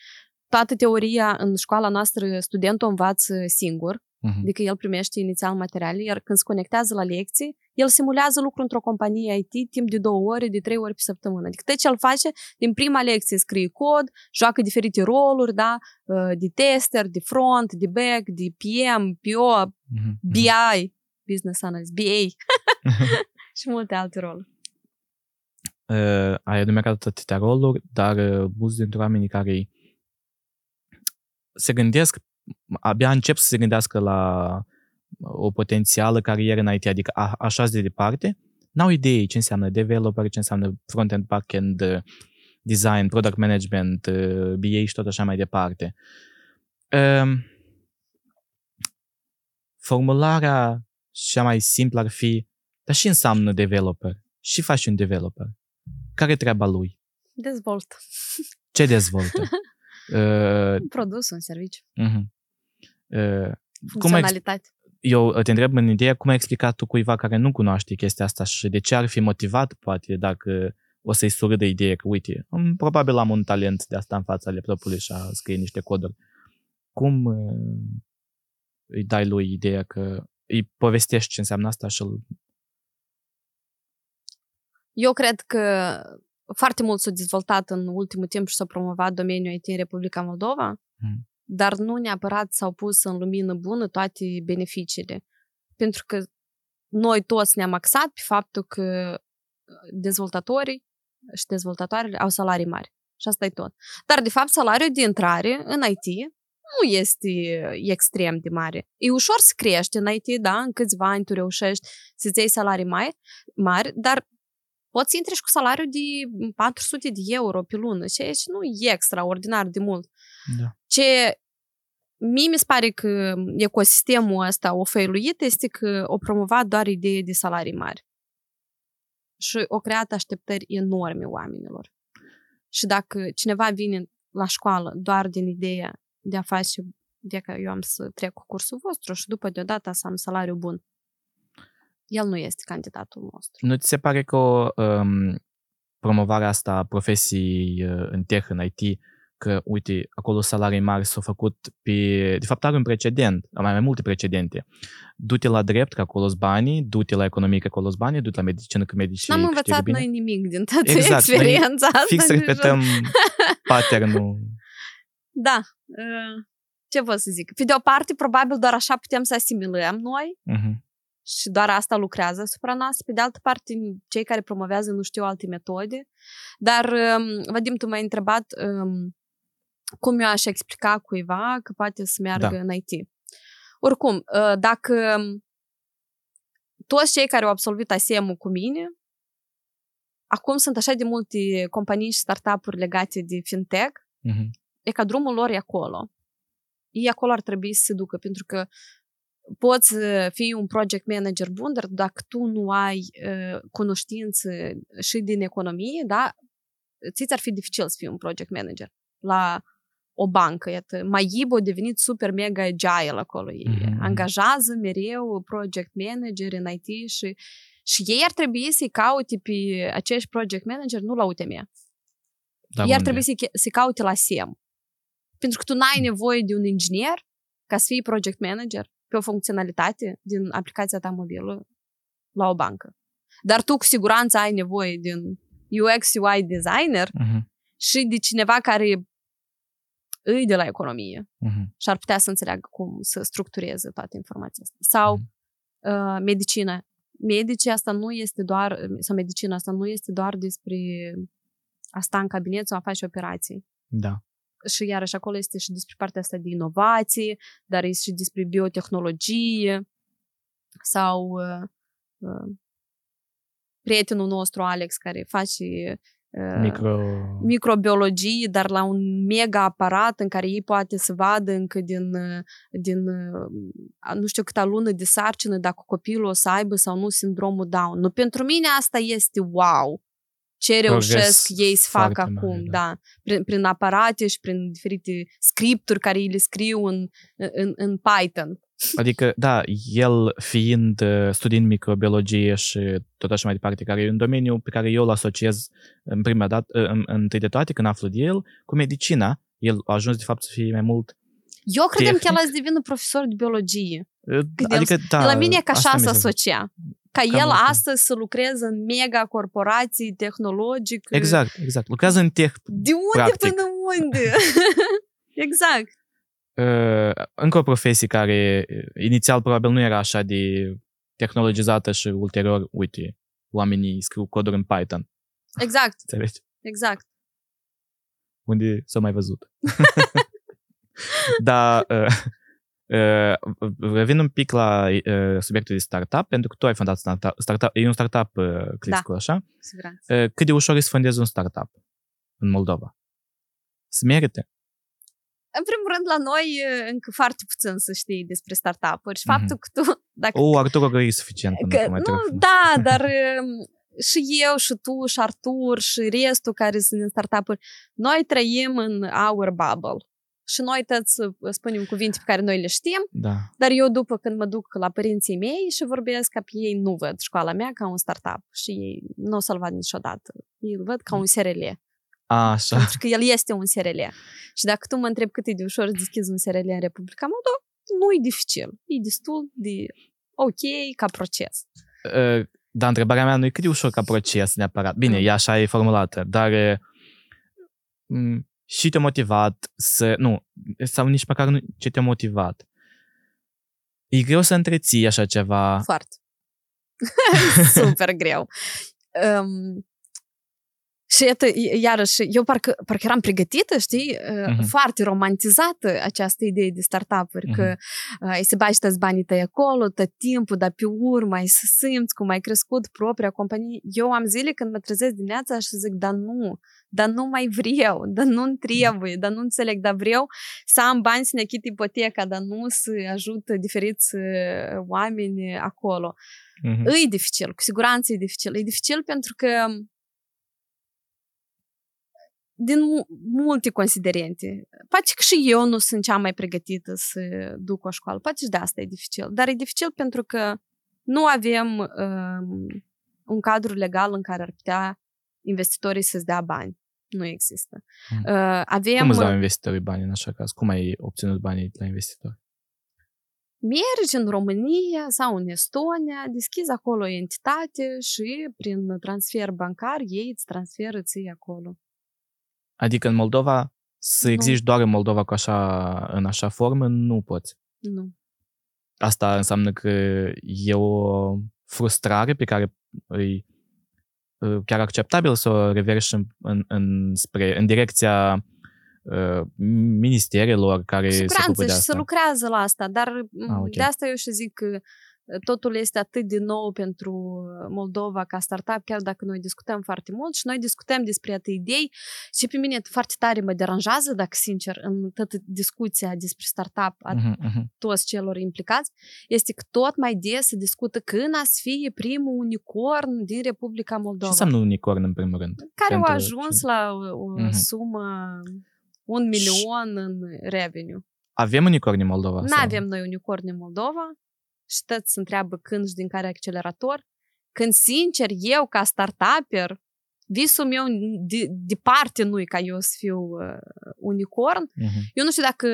Toată teoria în școala noastră, studentul învață singur, mm-hmm. adică el primește inițial materiale, iar când se conectează la lecții, el simulează lucru într-o companie IT timp de două ore, de trei ori pe săptămână. Adică tot ce el face, din prima lecție scrie cod, joacă diferite roluri, da, uh, de tester, de front, de back, de PM, PO, mm-hmm. BI, Business Analyst, BA. <laughs> <laughs> și multe alte roluri. Uh, ai enumerat atâtea roluri, dar uh, mulți dintre oamenii care se gândesc, abia încep să se gândească la o potențială carieră în IT, adică a, așa de departe, n-au idee ce înseamnă developer, ce înseamnă front-end, back-end, uh, design, product management, uh, BA și tot așa mai departe. Uh, formularea cea mai simplă ar fi dar și înseamnă developer? Și faci un developer? Care e treaba lui? Dezvoltă. Ce dezvoltă? uh, <laughs> un produs, un serviciu. Uh-huh. Uh, Funcționalitate. Cum eu te întreb în ideea cum ai explicat tu cuiva care nu cunoaște chestia asta și de ce ar fi motivat, poate, dacă o să-i surâdă ideea că, uite, probabil am un talent de asta în fața laptopului și a scrie niște coduri. Cum uh, îi dai lui ideea că îi povestești ce înseamnă asta și îl eu cred că foarte mult s-a dezvoltat în ultimul timp și s-a promovat domeniul IT în Republica Moldova, mm. dar nu neapărat s-au pus în lumină bună toate beneficiile. Pentru că noi toți ne-am axat pe faptul că dezvoltatorii și dezvoltatoarele au salarii mari. Și asta e tot. Dar, de fapt, salariul de intrare în IT nu este extrem de mare. E ușor să crești în IT, da, în câțiva ani tu reușești să-ți iei salarii mai mari, dar poți să intri și cu salariul de 400 de euro pe lună, ceea ce nu e extraordinar de mult. Da. Ce mie mi se pare că ecosistemul ăsta o făiluit este că o promovat doar ideea de salarii mari. Și o creat așteptări enorme oamenilor. Și dacă cineva vine la școală doar din ideea de a face, de că eu am să trec cu cursul vostru și după deodată să am salariu bun, el nu este candidatul nostru. Nu ți se pare că o um, promovarea asta a profesii uh, în tech, în IT, că, uite, acolo salarii mari s-au făcut pe... De fapt, are un precedent, mai, mai multe precedente. Du-te la drept, că acolo banii, du-te la economie, că acolo banii, du-te la medicină, că medicii N-am învățat bine. noi nimic din toată Exact, noi experiența asta. Fix în repetăm <laughs> patternul. Da. uh, Ce vă să zic? Pe de o parte, probabil doar așa putem să asimilăm noi Mhm. Și doar asta lucrează asupra noastră. Pe de altă parte, cei care promovează nu știu alte metode. Dar, um, Vadim, tu m-ai întrebat um, cum eu aș explica cuiva că poate să meargă Da. în IT. Oricum, uh, dacă toți cei care au absolvit ASEM-ul cu mine, acum sunt așa de multe companii și startup-uri legate de fintech, Mhm. e ca drumul lor e acolo. Ei acolo ar trebui să se ducă, pentru că poți să fii un project manager bun, dar dacă tu nu ai uh, cunoștință și din economie, da, ți ar fi dificil să fii un project manager la o bancă. Iată, Maib a devenit super mega agile acolo. Ei Mhm. angajează mereu project manager în IT și, și ei ar trebui să-i caute pe acești project manager nu la UTM. Da, Ei ar unde? trebui să, să caute la SEM. Pentru că tu n-ai nevoie de un inginer ca să fii project manager pe o funcționalitate din aplicația ta mobilă la o bancă. Dar tu cu siguranță ai nevoie de un UX UI designer Mhm. și de cineva care îi de la economie Mhm. și ar putea să înțeleagă cum să structureze toată informația asta. Sau uh, medicină. Medicii asta nu este doar, sau medicina asta nu este doar despre a sta în cabinet sau a face operații. Da. Și iarăși acolo este și despre partea asta de inovație, dar este și despre biotehnologie sau uh, uh, prietenul nostru Alex care face uh, Micro... microbiologie, dar la un mega aparat în care ei poate să vadă încă din, uh, din uh, nu știu câta lună de sarcină dacă copilul o să aibă sau nu sindromul Down. Nu, pentru mine asta este wow! Ce Progres reușesc ei să facă foarte acum, mare, da. da. Prin, prin aparate și prin diferite scripturi care îi le scriu în, în, în Python. Adică, da, el fiind uh, studiind microbiologie și tot așa mai departe, care e un domeniu pe care eu îl asociez în prima dată, uh, în, întâi de toate, când aflu de el, cu medicina. El a ajuns, de fapt, să fie mai mult... Eu credem că el Tehnic. a să devină profesor de biologie. uh, Când el- Adică, da, de la mine e ca asta așa mi să se- asocia. Ca Cam el asta. astăzi să lucreze în mega corporații tehnologice. Exact, exact. Lucrează în tech. De unde Practic. până unde? <laughs> exact. Uh, încă o profesie care uh, inițial probabil nu era așa de tehnologizată și ulterior, uite, oamenii scriu coduri în Python. Exact. Înțelegi? Exact. unde s-a mai văzut. <laughs> da, uh, uh, revin un pic la uh, subiectul de startup, pentru că tu ai fondat startup, startup e un startup uh, Click Da. School, așa? Cu siguranță. Uh, cât de ușor e să fondezi un startup în Moldova? Se merită? În primul rând, la noi e încă foarte puțin să știi despre startup-uri și Mhm. faptul că tu, dacă O, Artur e suficient până Că, acum, mai nu, trebuie. da, dar um, și eu, și tu, și Artur, și restul care sunt în startup-uri, noi trăim în our bubble. Și noi toți uh, spunem cuvinte pe care noi le știm, Da. dar eu după când mă duc la părinții mei și vorbesc ca pe ei, nu văd școala mea ca un startup și ei nu o să-l văd niciodată. Ei îl văd ca un SRL, A, așa. pentru că el este un SRL. Și dacă tu mă întrebi cât e de ușor să deschizi un SRL în Republica Moldova, nu e dificil. E destul de ok ca proces. Uh, Dar întrebarea mea nu e cât de ușor ca proces neapărat. Bine, Mm. e așa e formulată, dar uh, m, și te-a motivat să... Nu, sau nici măcar nu ce te-a motivat. E greu să întreții așa ceva. Foarte. <laughs> Super greu. <laughs> Um, și iată, i- iarăși, eu parcă, parcă eram pregătită, știi, uh, Mhm. foarte romantizată această idee de startup-uri, că uh, ai să bagi toți banii tăi acolo, tot timpul, dar pe urmă ai să simți cum ai crescut propria companie. Eu am zile când mă trezesc dimineața și zic, dar nu, dar nu mai vreau, dar nu-mi trebuie, dar nu înțeleg, dar vreau să am bani să ne achit ipoteca, dar nu să ajut diferiți uh, oameni acolo. Mhm. E dificil, cu siguranță e dificil. E dificil pentru că din mu- multe considerente. Poate că și eu nu sunt cea mai pregătită să duc o școală. Poate și de asta e dificil. Dar e dificil pentru că nu avem um, un cadru legal în care ar putea investitorii să-ți dea bani. Nu există. Mm. Uh, avem... Cum îți dau investitorii bani în așa caz? Cum ai obținut banii la investitori? mergi în România sau în Estonia, deschizi acolo o entitate și prin transfer bancar ei îți transferă ții acolo. Adică în Moldova, să Nu. existi doar în Moldova cu așa, în așa formă, nu poți. Nu. Asta înseamnă că e o frustrare pe care îi uh, chiar acceptabil să o reverși în, în, în, spre, în direcția uh, ministerelor care Cu se ocupă siguranță de și asta. se lucrează la asta, dar Ah, ok. de asta eu și zic că totul este atât de nou pentru Moldova ca startup, chiar dacă noi discutăm foarte mult și noi discutăm despre atât idei și pe mine foarte tare mă deranjează, dacă sincer, în toată discuția despre startup a Mhm, mhm. toți celor implicați, este că tot mai des se discută când a să fie primul unicorn din Republica Ce Moldova, înseamnă unicorn în primul rând? care au pentru ajuns ce- la o, o Mhm. sumă un milion în revenue. Avem unicorn în Moldova? Nu sau? avem noi unicorn în Moldova și toți se întreabă când și din care accelerator. Când, sincer, eu, ca startuper, visul meu de, departe nu e ca eu să fiu uh, unicorn. Mhm. Eu nu știu dacă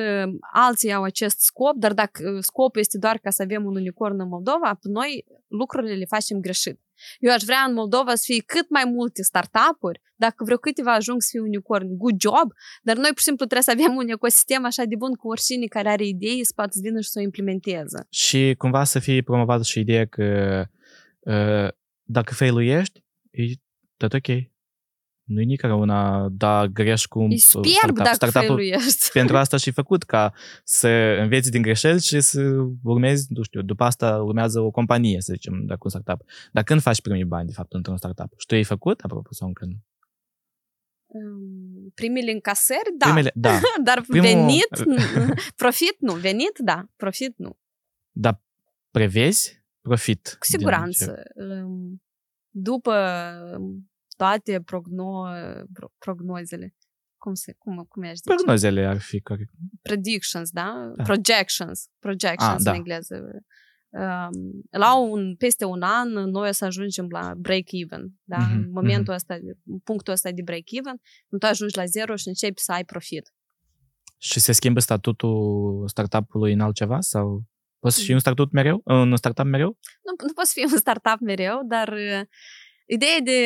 alții au acest scop, dar dacă uh, scopul este doar ca să avem un unicorn în Moldova, noi lucrurile le facem greșit. Eu aș vrea în Moldova să fie cât mai multe startup-uri, dacă vreo câteva ajung să fie unicorn, good job, dar noi pur și simplu trebuie să avem un ecosistem așa de bun cu oricine care are idei să poată să vină și să o implementeze. Și cumva să fie promovată și ideea că uh, dacă failuiești, e tot ok. Nu e nici una da greș cu E superb dacă Startup-ul failuiești. pentru asta și făcut ca să înveți din greșeli și să urmezi, nu știu, după asta urmează o companie, să zicem, dacă un startup. Dar când faci primii bani, de fapt, într-un startup? Și tu ai făcut, apropo, sau încă nu? Um, Primele încasări, da. Primele, da. <laughs> Dar Primul- venit, <laughs> profit nu. Venit, da. Profit nu. Dar prevezi profit. Cu siguranță. Um, După um, toate progno, pro- prognozele, cum, se, cum, cum aș zice? Prognozele ar fi corect. Predictions, da? Da. Projections. Projections Ah, da. în engleză. Um, la un, peste un an, noi o să ajungem la break-even. Da? Mhm, În momentul ăsta, în punctul ăsta de break-even, când tu ajungi la zero și începi să ai profit. Și se schimbă statutul startup-ului în altceva? Sau poți să fii Mm. un startup mereu? Un startup mereu? nu, nu poți fi un startup mereu, dar uh, ideea de...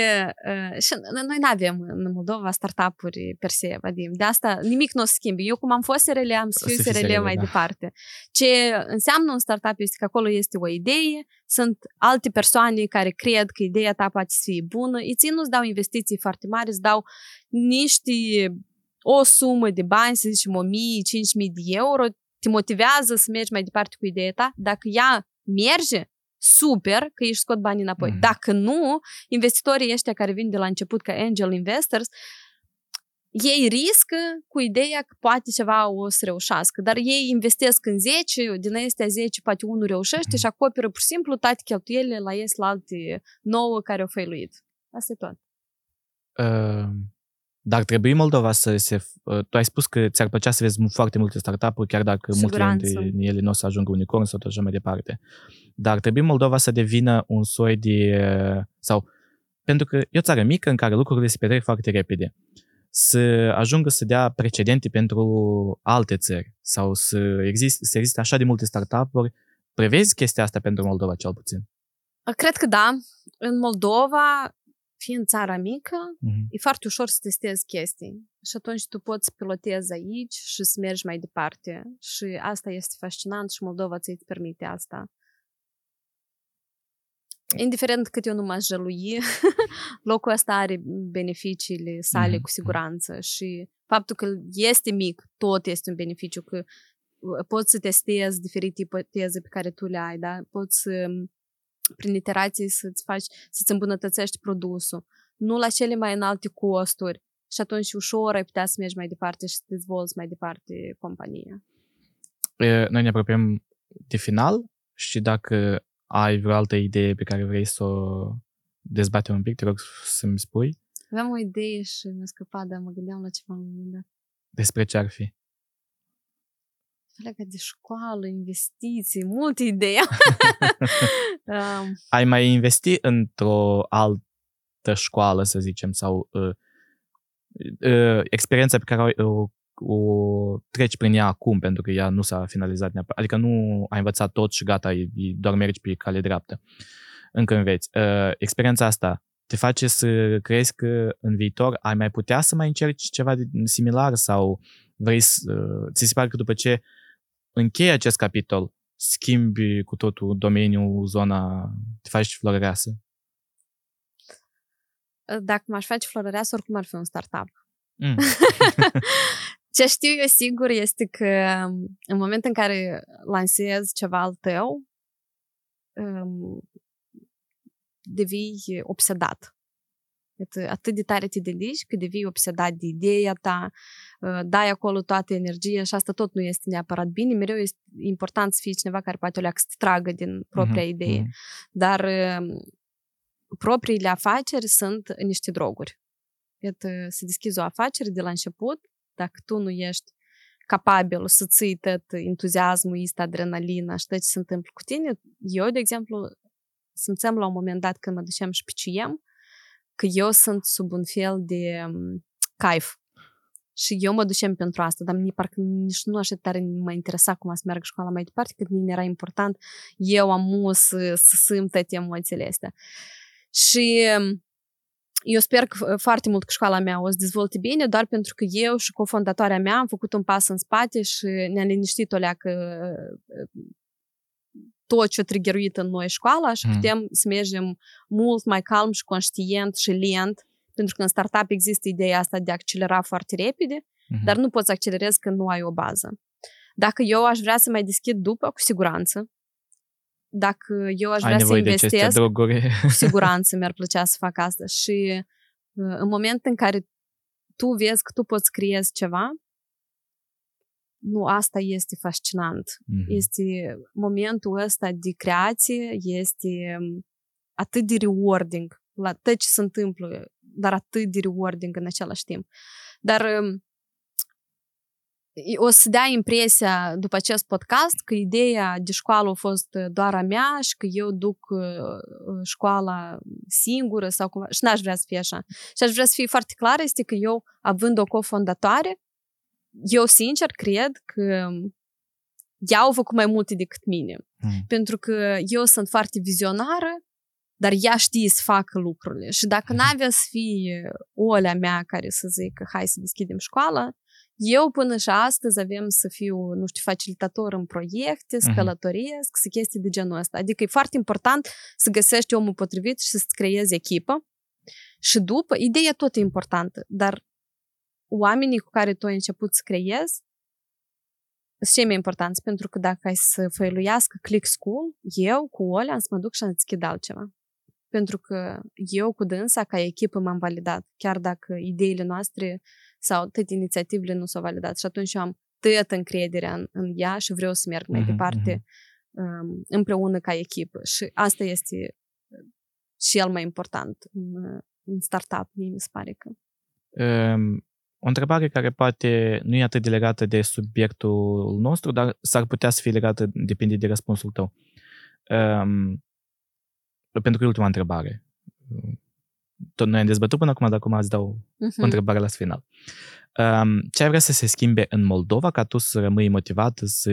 Uh, și noi nu avem în Moldova startup-uri per se, Vadim. De asta nimic nu o să schimbe. Eu cum am fost SRL, am să O fiu să fii SRL SRL, mai da. departe. Ce înseamnă un startup este că acolo este o idee, sunt alte persoane care cred că ideea ta poate să fie bună, îți nu-ți dau investiții foarte mari, îți dau niște o sumă de bani, să zicem 1000-5000 de euro, te motivează să mergi mai departe cu ideea ta. Dacă ea merge, super că își scot banii înapoi. Mhm. Dacă nu, investitorii ăștia care vin de la început ca angel investors, ei riscă cu ideea că poate ceva o să reușească, dar ei investesc în 10, din astea 10 poate unul reușește Mhm. și acoperă pur și simplu toate cheltuielile la ies la alte 9 care au făiluit. Asta e tot. Uh, dar trebuie Moldova să se... Uh, tu ai spus că ți-ar plăcea să vezi foarte multe startup-uri, chiar dacă Cu multe siguranță. dintre ele nu o să ajungă unicorn sau tot așa mai departe. Dar trebuie Moldova să devină un soi de... uh, sau pentru că e o țară mică în care lucrurile se petrec foarte repede. Să ajungă să dea precedente pentru alte țări sau să existe, să existe așa de multe startup-uri. Prevezi chestia asta pentru Moldova cel puțin? Cred că da. În Moldova, fiind țara mică, Mhm. e foarte ușor să testezi chestii. Și atunci tu poți să pilotezi aici și să mergi mai departe. Și asta este fascinant și Moldova ți-ți permite asta. Indiferent cât eu nu m-aș jălui, <laughs> locul ăsta are beneficiile sale Mhm. cu siguranță și faptul că este mic, tot este un beneficiu, că uh, poți să testezi diferite ipoteze pe care tu le ai, da? Poți să, prin iterații să-ți faci, să-ți îmbunătățești produsul. Nu la cele mai înalte costuri și atunci ușor ai putea să mergi mai departe și să dezvolți mai departe compania. E, Noi ne apropiem de final și dacă ai vreo altă idee pe care vrei să o dezbatem un pic, te rog să-mi spui Aveam o idee și mi-a scăpat, dar mă gândeam la ceva la un moment dat. despre ce ar fi. Legat de școală, investiții, multe idei. <laughs> um, Ai mai investi într-o altă altă școală, să zicem, sau uh, uh, experiența pe care o, o treci prin ea acum, pentru că ea nu s-a finalizat neapărat. Adică nu ai învățat tot și gata, doar mergi pe cale dreaptă. Încă înveți. Uh, experiența asta te face să crezi că în viitor ai mai putea să mai încerci ceva similar sau vrei să, uh, ți se pare că după ce închei acest capitol, schimbi cu totul domeniul, zona, te faci florăreasă? Dacă m-aș face florăreasă, oricum ar fi un startup. Mm. <laughs> <laughs> Ce știu eu sigur este că în momentul în care lansezi ceva al tău, um, devii obsedat. Atât de tare te dedici că devii obsedat de ideea ta, uh, dai acolo toată energia și asta tot nu este neapărat bine. Mereu este important să fii cineva care poate o leacă să te tragă din propria uh-huh, idee. Uh-huh. Dar um, propriile afaceri sunt niște droguri. Iată, să deschizi o afacere de la început, dacă tu nu ești capabil să ții tot entuziasmul ăsta, adrenalina și tot ce se întâmplă cu tine, eu, de exemplu, simțeam la un moment dat când mă duceam și piciuiem, că eu sunt sub un fel de um, caif. Și eu mă duceam pentru asta, dar mie parcă nici nu așa tare mă interesa cum să meargă școala mai departe, cât mie era important eu am să, să simt toate emoțiile astea. Și um, eu sper că foarte mult că școala mea o să dezvolte bine, doar pentru că eu și cofondatoarea mea am făcut un pas în spate și ne-a liniștit o leacă tot ce a triggeruit în noi școala și mm. putem să mergem mult mai calm și conștient și lent, pentru că în startup există ideea asta de a accelera foarte repede, mm-hmm. dar nu poți să accelerezi când nu ai o bază. Dacă eu aș vrea să mai deschid după, cu siguranță. Dacă eu aș vrea să investesc, cu siguranță mi-ar plăcea să fac asta. Și în momentul în care tu vezi că tu poți creezi ceva, nu, asta este fascinant. Mm-hmm. Este momentul ăsta de creație, este atât de rewarding la tot ce se întâmplă, dar atât de rewarding în același timp. Dar o să dea impresia după acest podcast că ideea de școală a fost doar a mea și că eu duc școala singură sau cumva. Și n-aș vrea să fie așa. Și aș vrea să fie foarte clar este că eu, având o cofondatoare, eu sincer cred că ea au făcut mai multe decât mine. Mm. Pentru că eu sunt foarte vizionară, dar ea știe să facă lucrurile. Și dacă mm. n-avea să fie olea mea care să zică hai să deschidem școala, eu până și astăzi avem să fiu, nu știu, facilitator în proiecte, să călătoresc, să chestii de genul ăsta. Adică e foarte important să găsești omul potrivit și să-ți creezi echipă. Și după, ideea tot e importantă, dar oamenii cu care tu ai început să creezi sunt cei mai importanți, pentru că dacă ai să făiluiască Click School, eu cu Olea am să mă duc și am deschid altceva. Pentru că eu cu dânsa, ca echipă, m-am validat, chiar dacă ideile noastre sau toate inițiativele nu s-au validat. Și atunci eu am tăiat încrederea în, în ea și vreau să merg mai uh-huh, departe uh-huh. um, împreună ca echipă. Și asta este cel mai important în, în startup, mie mi se pare că. Um, o întrebare care poate nu e atât de legată de subiectul nostru, dar s-ar putea să fie legată, depinde de răspunsul tău. Um, pentru că e ultima întrebare. Tot noi am dezbătut până acum, dar acum îți dau uh-huh. o întrebare la final. Um, ce ai vrea să se schimbe în Moldova ca tu să rămâi motivat să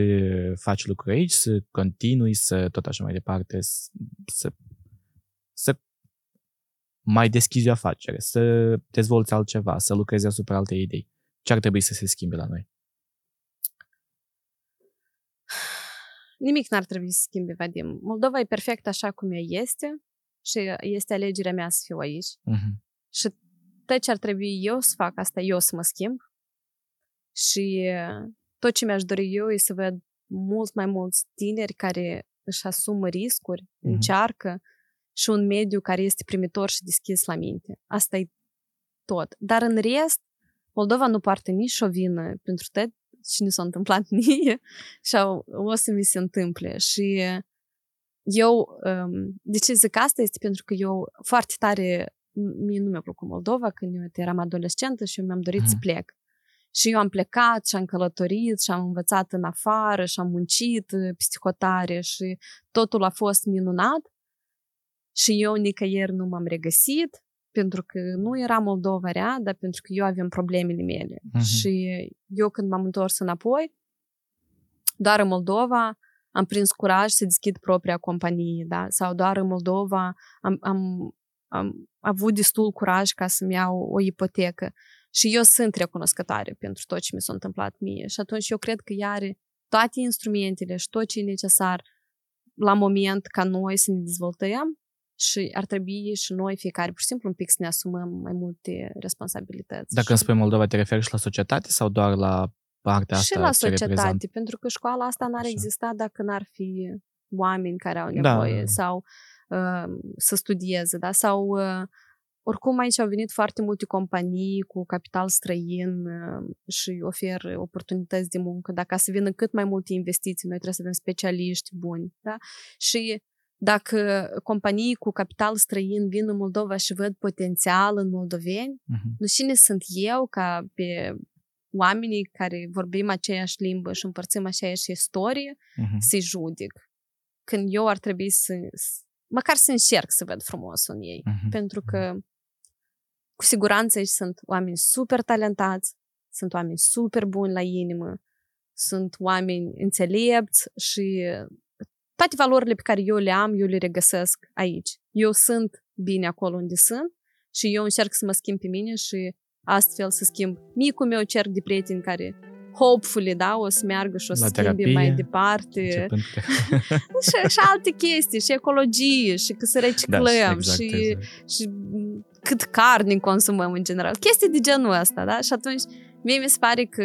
faci lucruri aici, să continui, să tot așa mai departe, să, să mai deschizi o afacere, să dezvolți altceva, să lucrezi asupra alte idei. Ce ar trebui să se schimbe la noi? Nimic n-ar trebui să schimbe, Vadim. Moldova e perfect așa cum ea este și este alegerea mea să fiu aici. Uh-huh. Și tot ce ar trebui eu să fac, asta eu să mă schimb. Și tot ce mi-aș dori eu e să văd mult mai mulți tineri care își asumă riscuri, uh-huh. încearcă, și un mediu care este primitor și deschis la minte. Asta e tot. Dar în rest, Moldova nu poartă nici o vină pentru tot ce ne s-a întâmplat <laughs> mie și o să mi se întâmple. Și eu, um, de ce zic asta este pentru că eu foarte tare, mie nu mi-a plăcut Moldova când eu eram adolescentă și eu mi-am dorit mm. să plec. Și eu am plecat și am călătorit și am învățat în afară și am muncit psihotare și totul a fost minunat și eu nicăieri nu m-am regăsit pentru că nu era Moldova rea, dar pentru că eu aveam problemele mele. Mhm. Și eu când m-am întors înapoi, doar în Moldova am prins curaj să deschid propria companie, da? Sau doar în Moldova am, am, am avut destul curaj ca să-mi iau o ipotecă. Și eu sunt recunoscătoare pentru tot ce mi s-a întâmplat mie. Și atunci eu cred că ea are toate instrumentele și tot ce e necesar la moment ca noi să ne dezvoltăm și ar trebui și noi, fiecare, pur și simplu, un pic să ne asumăm mai multe responsabilități. Dacă și... îmi spui Moldova, te referi și la societate sau doar la partea asta și la ce societate, reprezintă? pentru că școala asta n-ar Așa. exista dacă n-ar fi oameni care au Da. nevoie sau uh, să studieze, da? Sau uh, oricum aici au venit foarte multe companii cu capital străin uh, și oferă oportunități de muncă. Dacă să vină cât mai multe investiții, noi trebuie să avem specialiști buni, da? Și dacă companii cu capital străin vin în Moldova și văd potențial în moldoveni, Mhm. nu cine sunt eu ca pe oamenii care vorbim aceeași limbă și împărțim aceeași istorie Mhm. să-i judec. Când eu ar trebui să, să- măcar să încerc să văd frumosul în ei. Mhm. Pentru că cu siguranță aici sunt oameni super talentați, sunt oameni super buni la inimă, sunt oameni înțelepți și toate valorile pe care eu le am, eu le regăsesc aici. Eu sunt bine acolo unde sunt și eu încerc să mă schimb pe mine și astfel să schimb micul meu cerc de prieteni care hopefully, da, o să meargă și o să La schimbe terapie, mai departe Începând cu- <laughs> și, și alte chestii, și ecologie, și că să reciclăm, da, exact, și, exact. și m, cât carne consumăm în general. Chestii de genul ăsta, da? Și atunci, mie mi se pare că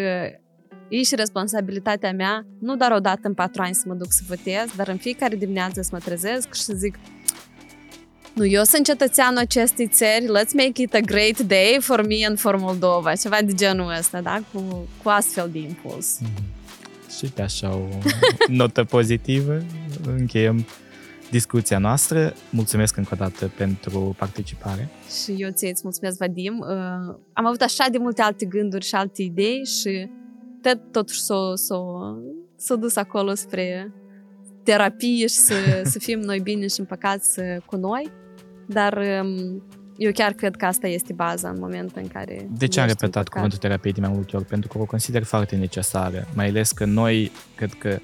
e și responsabilitatea mea, nu doar o dată în patru ani să mă duc să votez, dar în fiecare dimineață să mă trezesc și să zic nu, eu sunt cetățeanul acestei țări, let's make it a great day for me and for Moldova, ceva de genul ăsta, da? Cu, cu astfel de impuls. Mhm. Și pe așa o <laughs> notă pozitivă încheiem discuția noastră. Mulțumesc încă o dată pentru participare. Și eu ție îți mulțumesc, Vadim. Uh, am avut așa de multe alte gânduri și alte idei și tot, totuși s-o, s-o, s-o dus acolo spre terapie și să, să <laughs> fim noi bine și împăcați uh, cu noi. Dar um, eu chiar cred că asta este baza în momentul în care De ce am ești repetat împăcat. cuvântul terapie de mai multe ori? Pentru că o consider foarte necesară, mai ales că noi, cred că 99,99%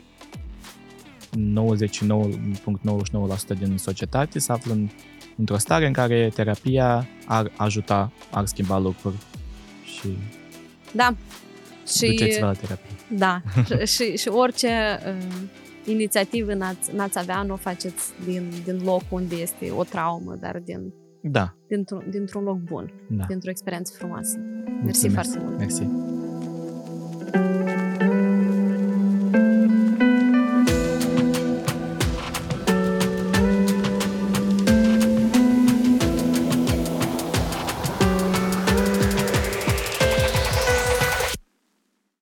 din societate se află în, într-o stare în care terapia ar ajuta, ar schimba lucruri și, Da. Și... duceți-vă la terapie. Da, și, <laughs> și, și orice uh, inițiativă n-ați, n-ați avea, nu o faceți din, din locul unde este o traumă, dar din, Da, dintr-un, dintr-un loc bun, da. dintr-o experiență frumoasă. Mersi Mulțumesc. foarte mult! Mersi.